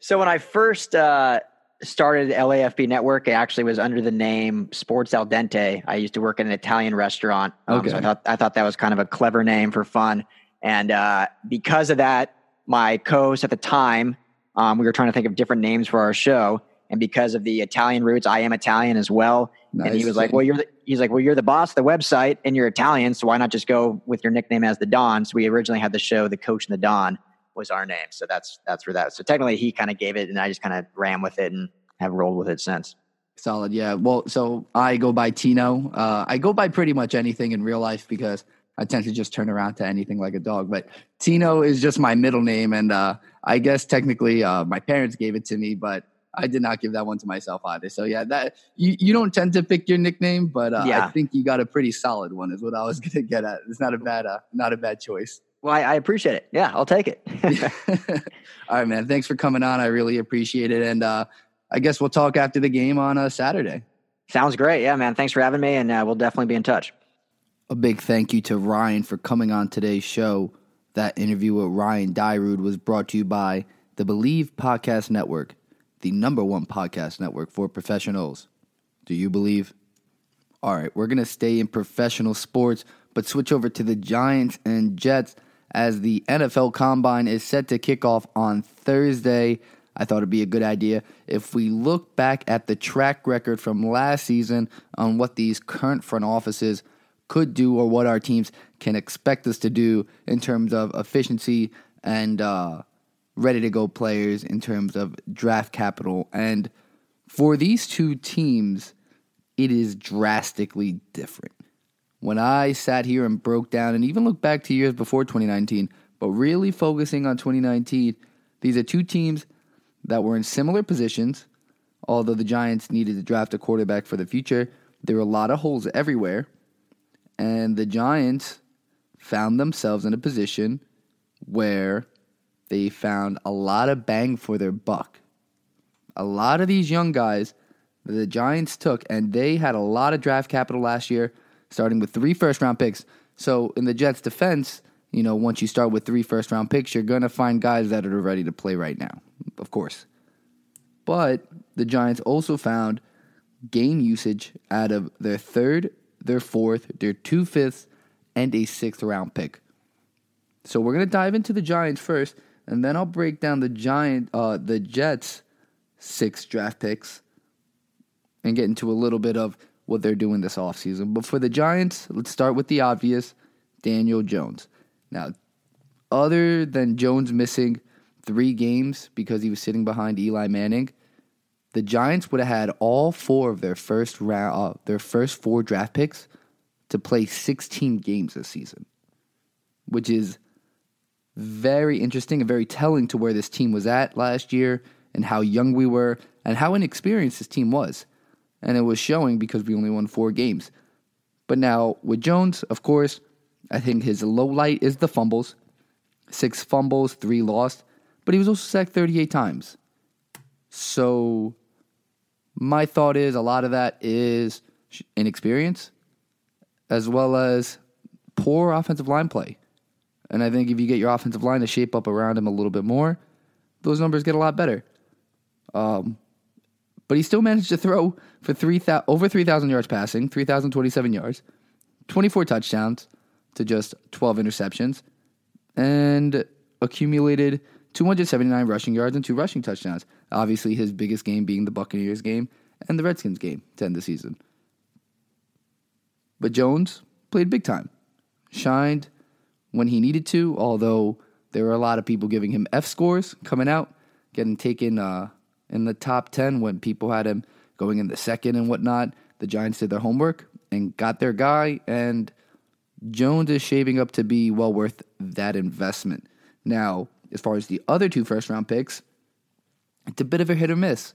so when I first uh, started LAFB Network, it actually was under the name Sports Al Dente. I used to work at an Italian restaurant, um, okay. so I thought I thought that was kind of a clever name for fun. And uh, because of that, my co-host at the time, um, we were trying to think of different names for our show. And because of the Italian roots, I am Italian as well. Nice. And he was like, "Well, you're the, he's like, well, you're the boss of the website, and you're Italian, so why not just go with your nickname as the Don?" So we originally had the show, the Coach and the Don was our name. So that's that's where that. So technically, he kind of gave it, and I just kind of ran with it and have rolled with it since. Solid, yeah. Well, so I go by Tino. Uh, I go by pretty much anything in real life because I tend to just turn around to anything like a dog. But Tino is just my middle name, and uh, I guess technically uh, my parents gave it to me, but I did not give that one to myself either. So yeah, that you, you don't tend to pick your nickname, but uh, yeah. I think you got a pretty solid one. Is what I was gonna get at. It's not a bad uh, not a bad choice. Well, I, I, appreciate it. Yeah, I'll take it. All right, man. Thanks for coming on. I really appreciate it. And uh, I guess we'll talk after the game on a uh, Saturday. Sounds great. Yeah, man. Thanks for having me, and uh, we'll definitely be in touch. A big thank you to Ryan for coming on today's show. That interview with Ryan Dyrud was brought to you by the Bleav Podcast Network, the number one podcast network for professionals. Do you believe? All right, we're going to stay in professional sports, but switch over to the Giants and Jets – as the NFL Combine is set to kick off on Thursday. I thought it'd be a good idea if we look back at the track record from last season on what these current front offices could do or what our teams can expect us to do in terms of efficiency and uh, ready to go players in terms of draft capital. And for these two teams, it is drastically different when I sat here and broke down and even looked back to years before 2019, but really focusing on 2019, these are two teams that were in similar positions. Although the Giants needed to draft a quarterback for the future, there were a lot of holes everywhere. And the Giants found themselves in a position where they found a lot of bang for their buck. A lot of these young guys the Giants took, and they had a lot of draft capital last year starting with three first round picks. So in the Jets' defense, you know, once you start with three first round picks, you're going to find guys that are ready to play right now, of course. But the Giants also found gain usage out of their third, their fourth, their two fifths, and a sixth round pick. So we're going to dive into the Giants first, and then I'll break down the Giant, uh, the Jets' six draft picks, and get into a little bit of what they're doing this offseason. But for the Giants, let's start with the obvious Daniel Jones. Now, other than Jones missing three games because he was sitting behind Eli Manning, the Giants would have had all four of their first round, uh, their first four draft picks to play 16 games this season, which is very interesting and very telling to where this team was at last year and how young we were and how inexperienced this team was. And it was showing because we only won four games. But now with Jones, of course, I think his low light is the fumbles. Six fumbles, three lost, but he was also sacked 38 times. So my thought is a lot of that is inexperience as well as poor offensive line play. And I think if you get your offensive line to shape up around him a little bit more, those numbers get a lot better. Um, but he still managed to throw for three th- over 3,000 yards passing, 3,027 yards, 24 touchdowns to just 12 interceptions, and accumulated 279 rushing yards and two rushing touchdowns. Obviously, his biggest game being the Buccaneers game and the Redskins game to end the season. But Jones played big time, shined when he needed to, although there were a lot of people giving him F scores coming out, getting taken uh, in the top 10 when people had him going in the second and whatnot. The Giants did their homework and got their guy, and Jones is shaping up to be well worth that investment. Now, as far as the other two first round picks, it's a bit of a hit or miss.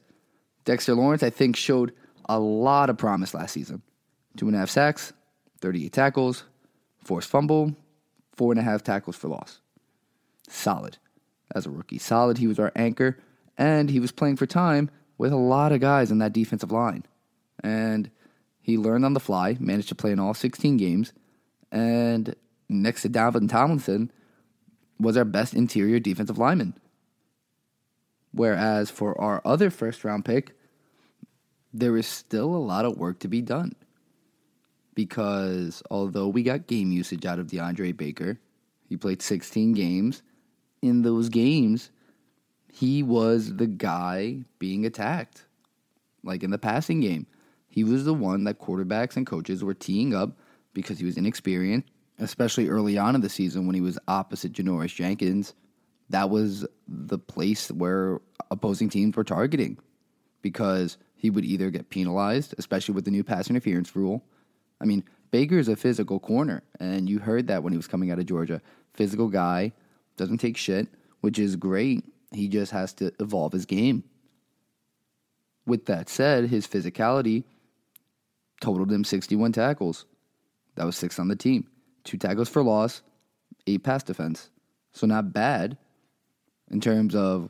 Dexter Lawrence, I think, showed a lot of promise last season. Two and a half sacks, 38 tackles, forced fumble, four and a half tackles for loss. Solid as a rookie. Solid. He was our anchor, and he was playing for time with a lot of guys in that defensive line. And he learned on the fly, managed to play in all 16 games, and next to Dalvin Tomlinson was our best interior defensive lineman. Whereas for our other first round pick, there is still a lot of work to be done. Because although we got game usage out of DeAndre Baker, he played 16 games. In those games, he was the guy being attacked. Like in the passing game, he was the one that quarterbacks and coaches were teeing up because he was inexperienced, especially early on in the season when he was opposite Janoris Jenkins that was the place where opposing teams were targeting because he would either get penalized, especially with the new pass interference rule. I mean, Baker's a physical corner, and you heard that when he was coming out of Georgia. Physical guy, doesn't take shit, which is great. He just has to evolve his game. With that said, his physicality totaled him 61 tackles. That was six on the team. Two tackles for loss, eight pass defense. So not bad in terms of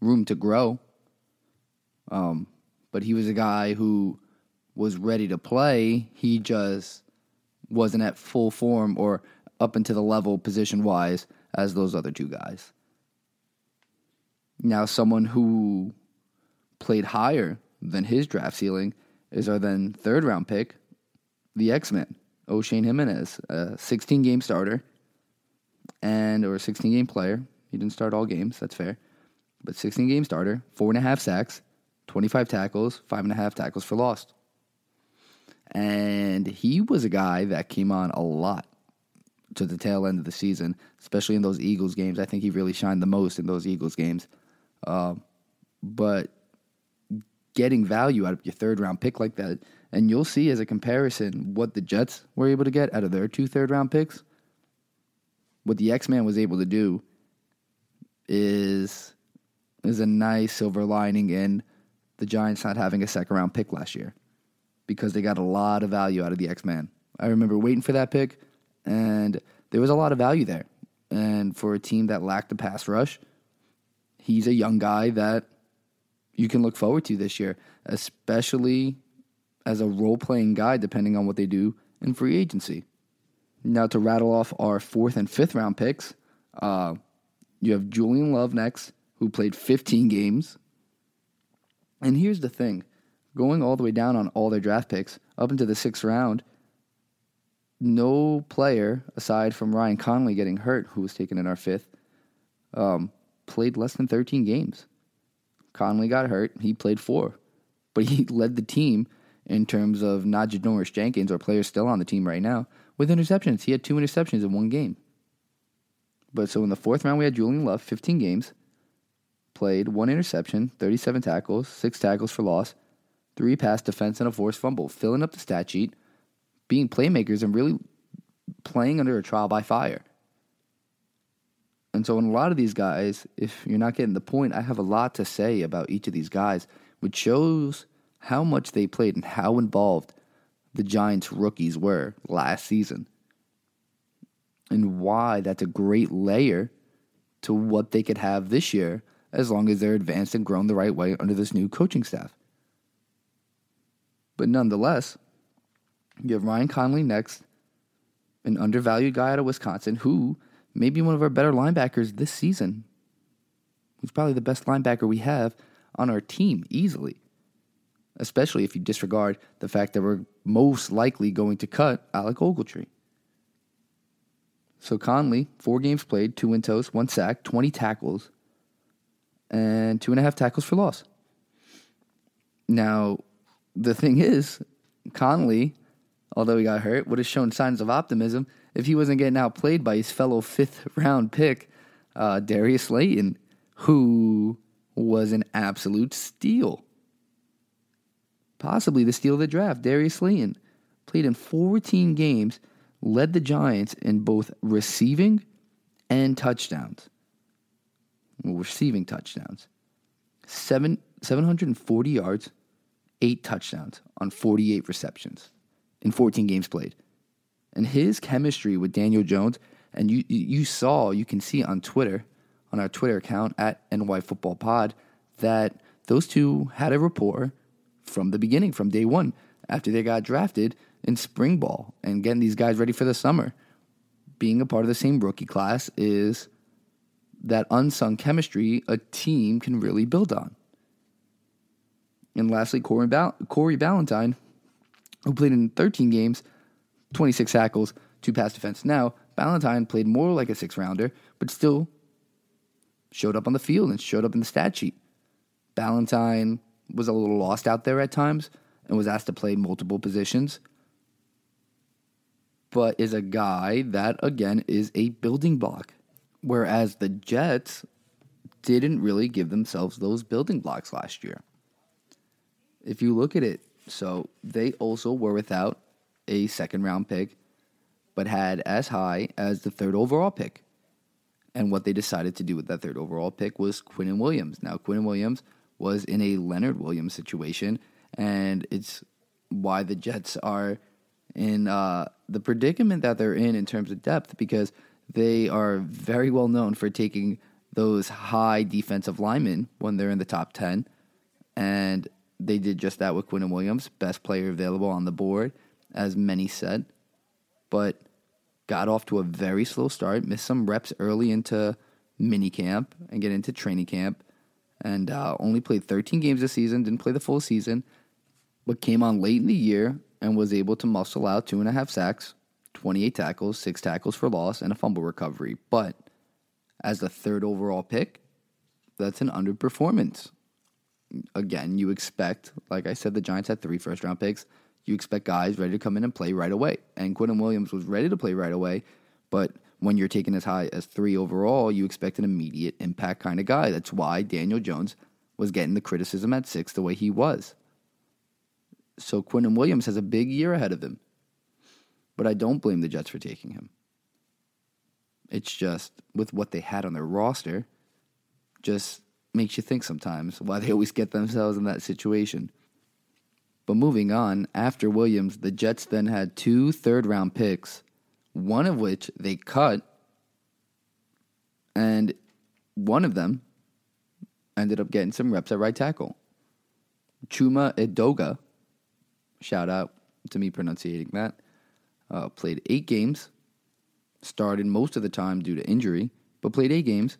room to grow. Um, but he was a guy who was ready to play. He just wasn't at full form or up into the level position wise as those other two guys. Now, someone who played higher than his draft ceiling is our then third round pick, the X Men, Oshane Ximines, a 16 game starter and or a 16 game player he didn't start all games. That's fair. But 16 game starter, four and a half sacks, 25 tackles, five and a half tackles for lost. And he was a guy that came on a lot to the tail end of the season, especially in those Eagles games. I think he really shined the most in those Eagles games. Uh, but getting value out of your third round pick like that, and you'll see as a comparison what the Jets were able to get out of their two third round picks, what the X Man was able to do is is a nice silver lining in the Giants not having a second round pick last year because they got a lot of value out of the X Man. I remember waiting for that pick, and there was a lot of value there. And for a team that lacked a pass rush, he's a young guy that you can look forward to this year, especially as a role playing guy, depending on what they do in free agency. Now, to rattle off our fourth and fifth round picks, uh, you have Julian Love next, who played 15 games. And here's the thing going all the way down on all their draft picks up into the sixth round, no player, aside from Ryan Conley getting hurt, who was taken in our fifth, um, played less than 13 games. Conley got hurt. He played four. But he led the team in terms of not Janoris Jenkins or players still on the team right now with interceptions. He had two interceptions in one game. But so in the fourth round, we had Julian Love, 15 games, played one interception, 37 tackles, six tackles for loss, three pass defense, and a forced fumble, filling up the stat sheet. being playmakers and really playing under a trial by fire. And so, in a lot of these guys, if you're not getting the point, I have a lot to say about each of these guys, which shows how much they played and how involved the Giants rookies were last season. And why that's a great layer to what they could have this year as long as they're advanced and grown the right way under this new coaching staff. But nonetheless, you have Ryan Conley next, an undervalued guy out of Wisconsin who may be one of our better linebackers this season. He's probably the best linebacker we have on our team easily, especially if you disregard the fact that we're most likely going to cut Alec Ogletree. So Conley, four games played, two win toes, one sack, 20 tackles, and two and a half tackles for loss. Now, the thing is, Connelly, although he got hurt, would have shown signs of optimism if he wasn't getting outplayed by his fellow fifth round pick, uh, Darius Slayton, who was an absolute steal. Possibly the steal of the draft. Darius Slayton played in 14 games, led the Giants in both receiving and touchdowns. Receiving touchdowns. Seven, 740 yards, eight touchdowns on 48 receptions in 14 games played and his chemistry with Daniel Jones, and you you saw, you can see on Twitter, on our Twitter account at NY Football Pod, that those two had a rapport from the beginning, from day one, after they got drafted in spring ball and getting these guys ready for the summer. Being a part of the same rookie class is that unsung chemistry a team can really build on. And lastly, Corey, Bal- Corey Ballentine, who played in 13 games, 26 tackles, two pass defense. Now, Ballentine played more like a six rounder, but still showed up on the field and showed up in the stat sheet. Ballentine was a little lost out there at times and was asked to play multiple positions, but is a guy that, again, is a building block. Whereas the Jets didn't really give themselves those building blocks last year. If you look at it, so they also were without a second round pick, but had as high as the third overall pick. And what they decided to do with that third overall pick was Quinnen Williams. Now, Quinnen Williams was in a Leonard Williams situation, and it's why the Jets are in uh, the predicament that they're in in terms of depth because they are very well known for taking those high defensive linemen when they're in the top 10. And they did just that with Quinnen Williams, best player available on the board as many said, but got off to a very slow start, missed some reps early into mini camp and get into training camp, and uh, only played 13 games this season, didn't play the full season, but came on late in the year and was able to muscle out two and a half sacks, 28 tackles, six tackles for loss, and a fumble recovery. But as the third overall pick, that's an underperformance. Again, you expect, like I said, the Giants had three first round picks you expect guys ready to come in and play right away. And Quinnen Williams was ready to play right away, but when you're taking as high as three overall, you expect an immediate impact kind of guy. That's why Daniel Jones was getting the criticism at six the way he was. So Quinnen Williams has a big year ahead of him. But I don't blame the Jets for taking him. It's just with what they had on their roster, just makes you think sometimes why they always get themselves in that situation. But moving on, after Williams, the Jets then had two third round picks, one of which they cut, and one of them ended up getting some reps at right tackle. Chuma Edoga, shout out to me pronunciating that, uh, played eight games, started most of the time due to injury, but played eight games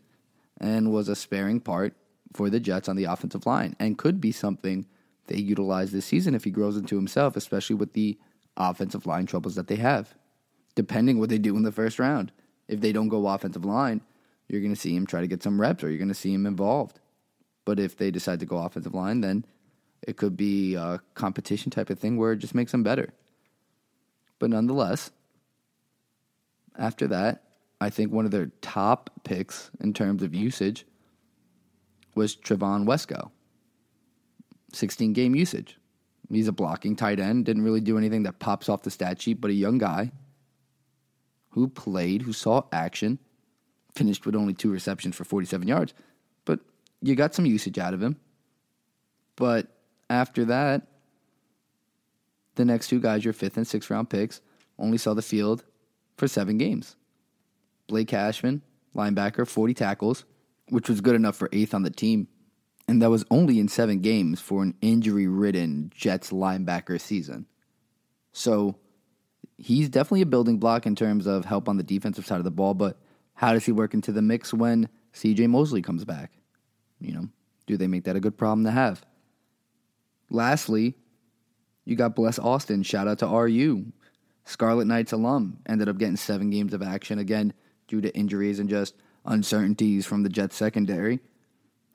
and was a sparing part for the Jets on the offensive line and could be something they utilize this season if he grows into himself, especially with the offensive line troubles that they have. Depending what they do in the first round. If they don't go offensive line, you're going to see him try to get some reps or you're going to see him involved. But if they decide to go offensive line, then it could be a competition type of thing where it just makes them better. But nonetheless, after that, I think one of their top picks in terms of usage was Trevon Wesco. 16 game usage. He's a blocking tight end. Didn't really do anything that pops off the stat sheet, but a young guy who played, who saw action, finished with only two receptions for 47 yards. But you got some usage out of him. But after that, the next two guys, your fifth and sixth round picks, only saw the field for seven games. Blake Cashman, linebacker, 40 tackles, which was good enough for eighth on the team. And that was only in seven games for an injury ridden Jets linebacker season. So he's definitely a building block in terms of help on the defensive side of the ball, but how does he work into the mix when CJ Mosley comes back? You know, do they make that a good problem to have? Lastly, you got Bless Austin. Shout out to RU. Scarlet Knights alum. Ended up getting seven games of action again due to injuries and just uncertainties from the Jets secondary.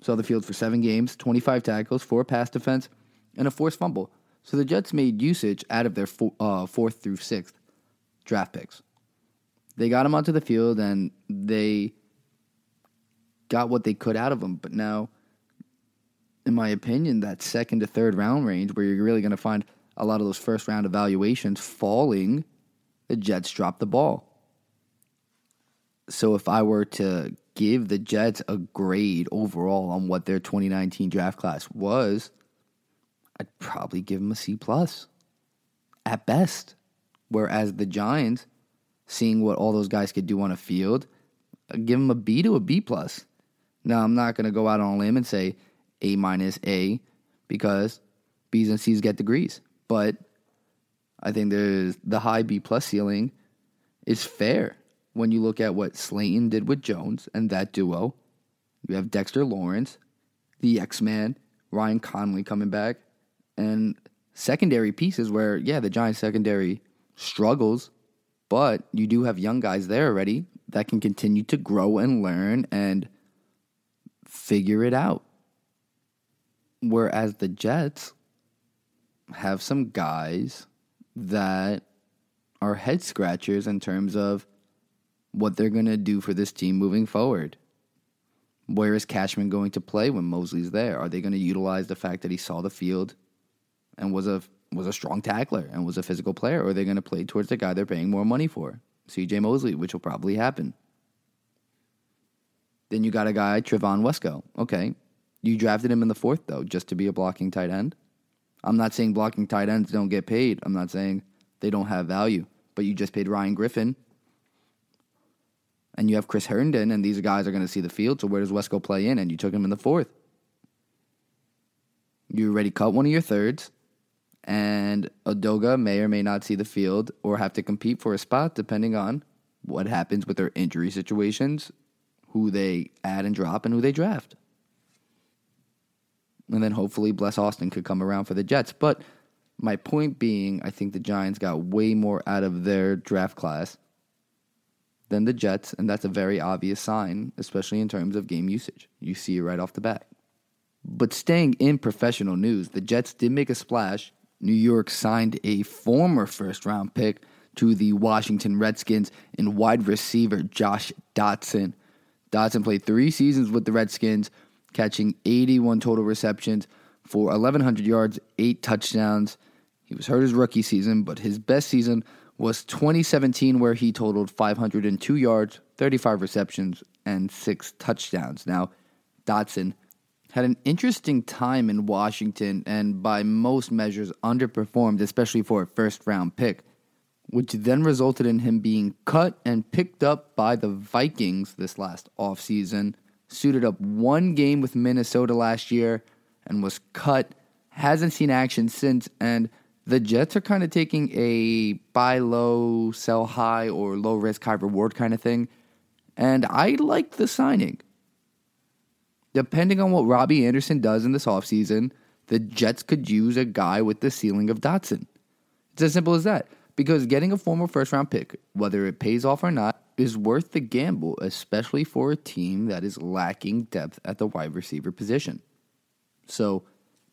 Saw the field for seven games, 25 tackles, four pass defense, and a forced fumble. So the Jets made usage out of their four, uh, fourth through sixth draft picks. They got him onto the field and they got what they could out of him. But now, in my opinion, that second to third round range where you're really going to find a lot of those first round evaluations falling, the Jets dropped the ball. So if I were to give the Jets a grade overall on what their 2019 draft class was, I'd probably give them a C plus at best. Whereas the Giants, seeing what all those guys could do on a field, I'd give them a B to a B plus. Now I'm not going to go out on a limb and say A minus A because B's and C's get degrees, but I think there's the high B plus ceiling is fair when you look at what Slayton did with Jones and that duo. You have Dexter Lawrence, the X Man, Ryan Connelly coming back, and secondary pieces where, yeah, the Giants secondary struggles, but you do have young guys there already that can continue to grow and learn and figure it out. Whereas the Jets have some guys that are head scratchers in terms of what they're going to do for this team moving forward. Where is Cashman going to play when Mosley's there? Are they going to utilize the fact that he saw the field and was a was a strong tackler and was a physical player, or are they going to play towards the guy they're paying more money for, C.J. Mosley, which will probably happen. Then you got a guy Trevon Wesco. Okay, you drafted him in the fourth though, just to be a blocking tight end. I'm not saying blocking tight ends don't get paid. I'm not saying they don't have value, but you just paid Ryan Griffin and you have Chris Herndon, and these guys are going to see the field. So where does Wesco play in? And you took him in the fourth. You already cut one of your thirds, and Edoga may or may not see the field or have to compete for a spot depending on what happens with their injury situations, who they add and drop, and who they draft. And then hopefully Bless Austin could come around for the Jets. But my point being, I think the Giants got way more out of their draft class than the Jets, and that's a very obvious sign, especially in terms of game usage. You see it right off the bat. But staying in professional news, the Jets did make a splash. New York signed a former first round pick to the Washington Redskins in wide receiver Josh Doctson. Doctson played three seasons with the Redskins, catching 81 total receptions for 1,100 yards, eight touchdowns. He was hurt his rookie season, but his best season was 2017, where he totaled 502 yards, 35 receptions, and six touchdowns. Now, Doctson had an interesting time in Washington and by most measures underperformed, especially for a first round pick, which then resulted in him being cut and picked up by the Vikings this last offseason. Suited up one game with Minnesota last year and was cut. Hasn't seen action since, and the Jets are kind of taking a buy low, sell high, or low risk, high reward kind of thing. And I like the signing. Depending on what Robbie Anderson does in this offseason, the Jets could use a guy with the ceiling of Doctson. It's as simple as that. Because getting a former first round pick, whether it pays off or not, is worth the gamble, especially for a team that is lacking depth at the wide receiver position. So,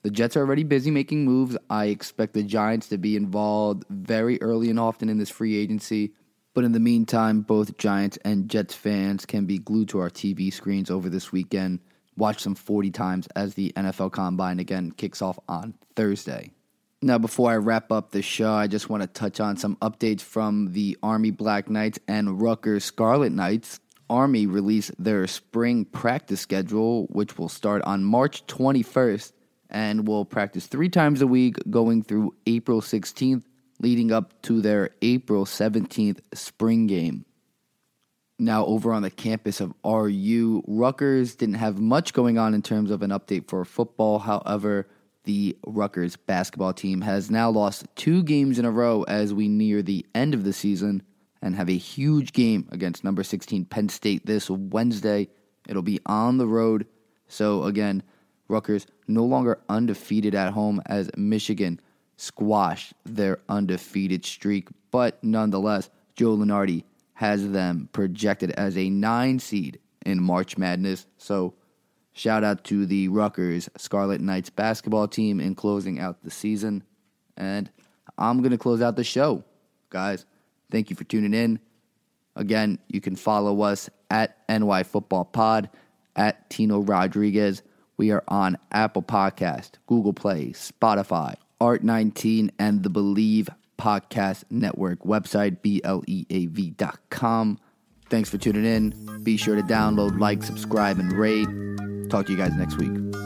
the Jets are already busy making moves. I expect the Giants to be involved very early and often in this free agency. But in the meantime, both Giants and Jets fans can be glued to our TV screens over this weekend. Watch them 40 times as the NFL Combine again kicks off on Thursday. Now, before I wrap up the show, I just want to touch on some updates from the Army Black Knights and Rutgers Scarlet Knights. Army released their spring practice schedule, which will start on March 21st and will practice three times a week going through April 16th, leading up to their April 17th spring game. Now, over on the campus of RU, Rutgers didn't have much going on in terms of an update for football. However, the Rutgers basketball team has now lost two games in a row as we near the end of the season and have a huge game against number 16 Penn State this Wednesday. It'll be on the road. So, again, Rutgers no longer undefeated at home as Michigan squashed their undefeated streak. But nonetheless, Joe Lunardi has them projected as a nine seed in March Madness. So, shout out to the Rutgers Scarlet Knights basketball team in closing out the season. And I'm going to close out the show, guys. Thank you for tuning in. Again, you can follow us at NY Football Pod, at Tino Rodriguez. We are on Apple Podcast, Google Play, Spotify, Art19, and the Bleav Podcast Network website, B-L-E-A-V.com. Thanks for tuning in. Be sure to download, like, subscribe, and rate. Talk to you guys next week.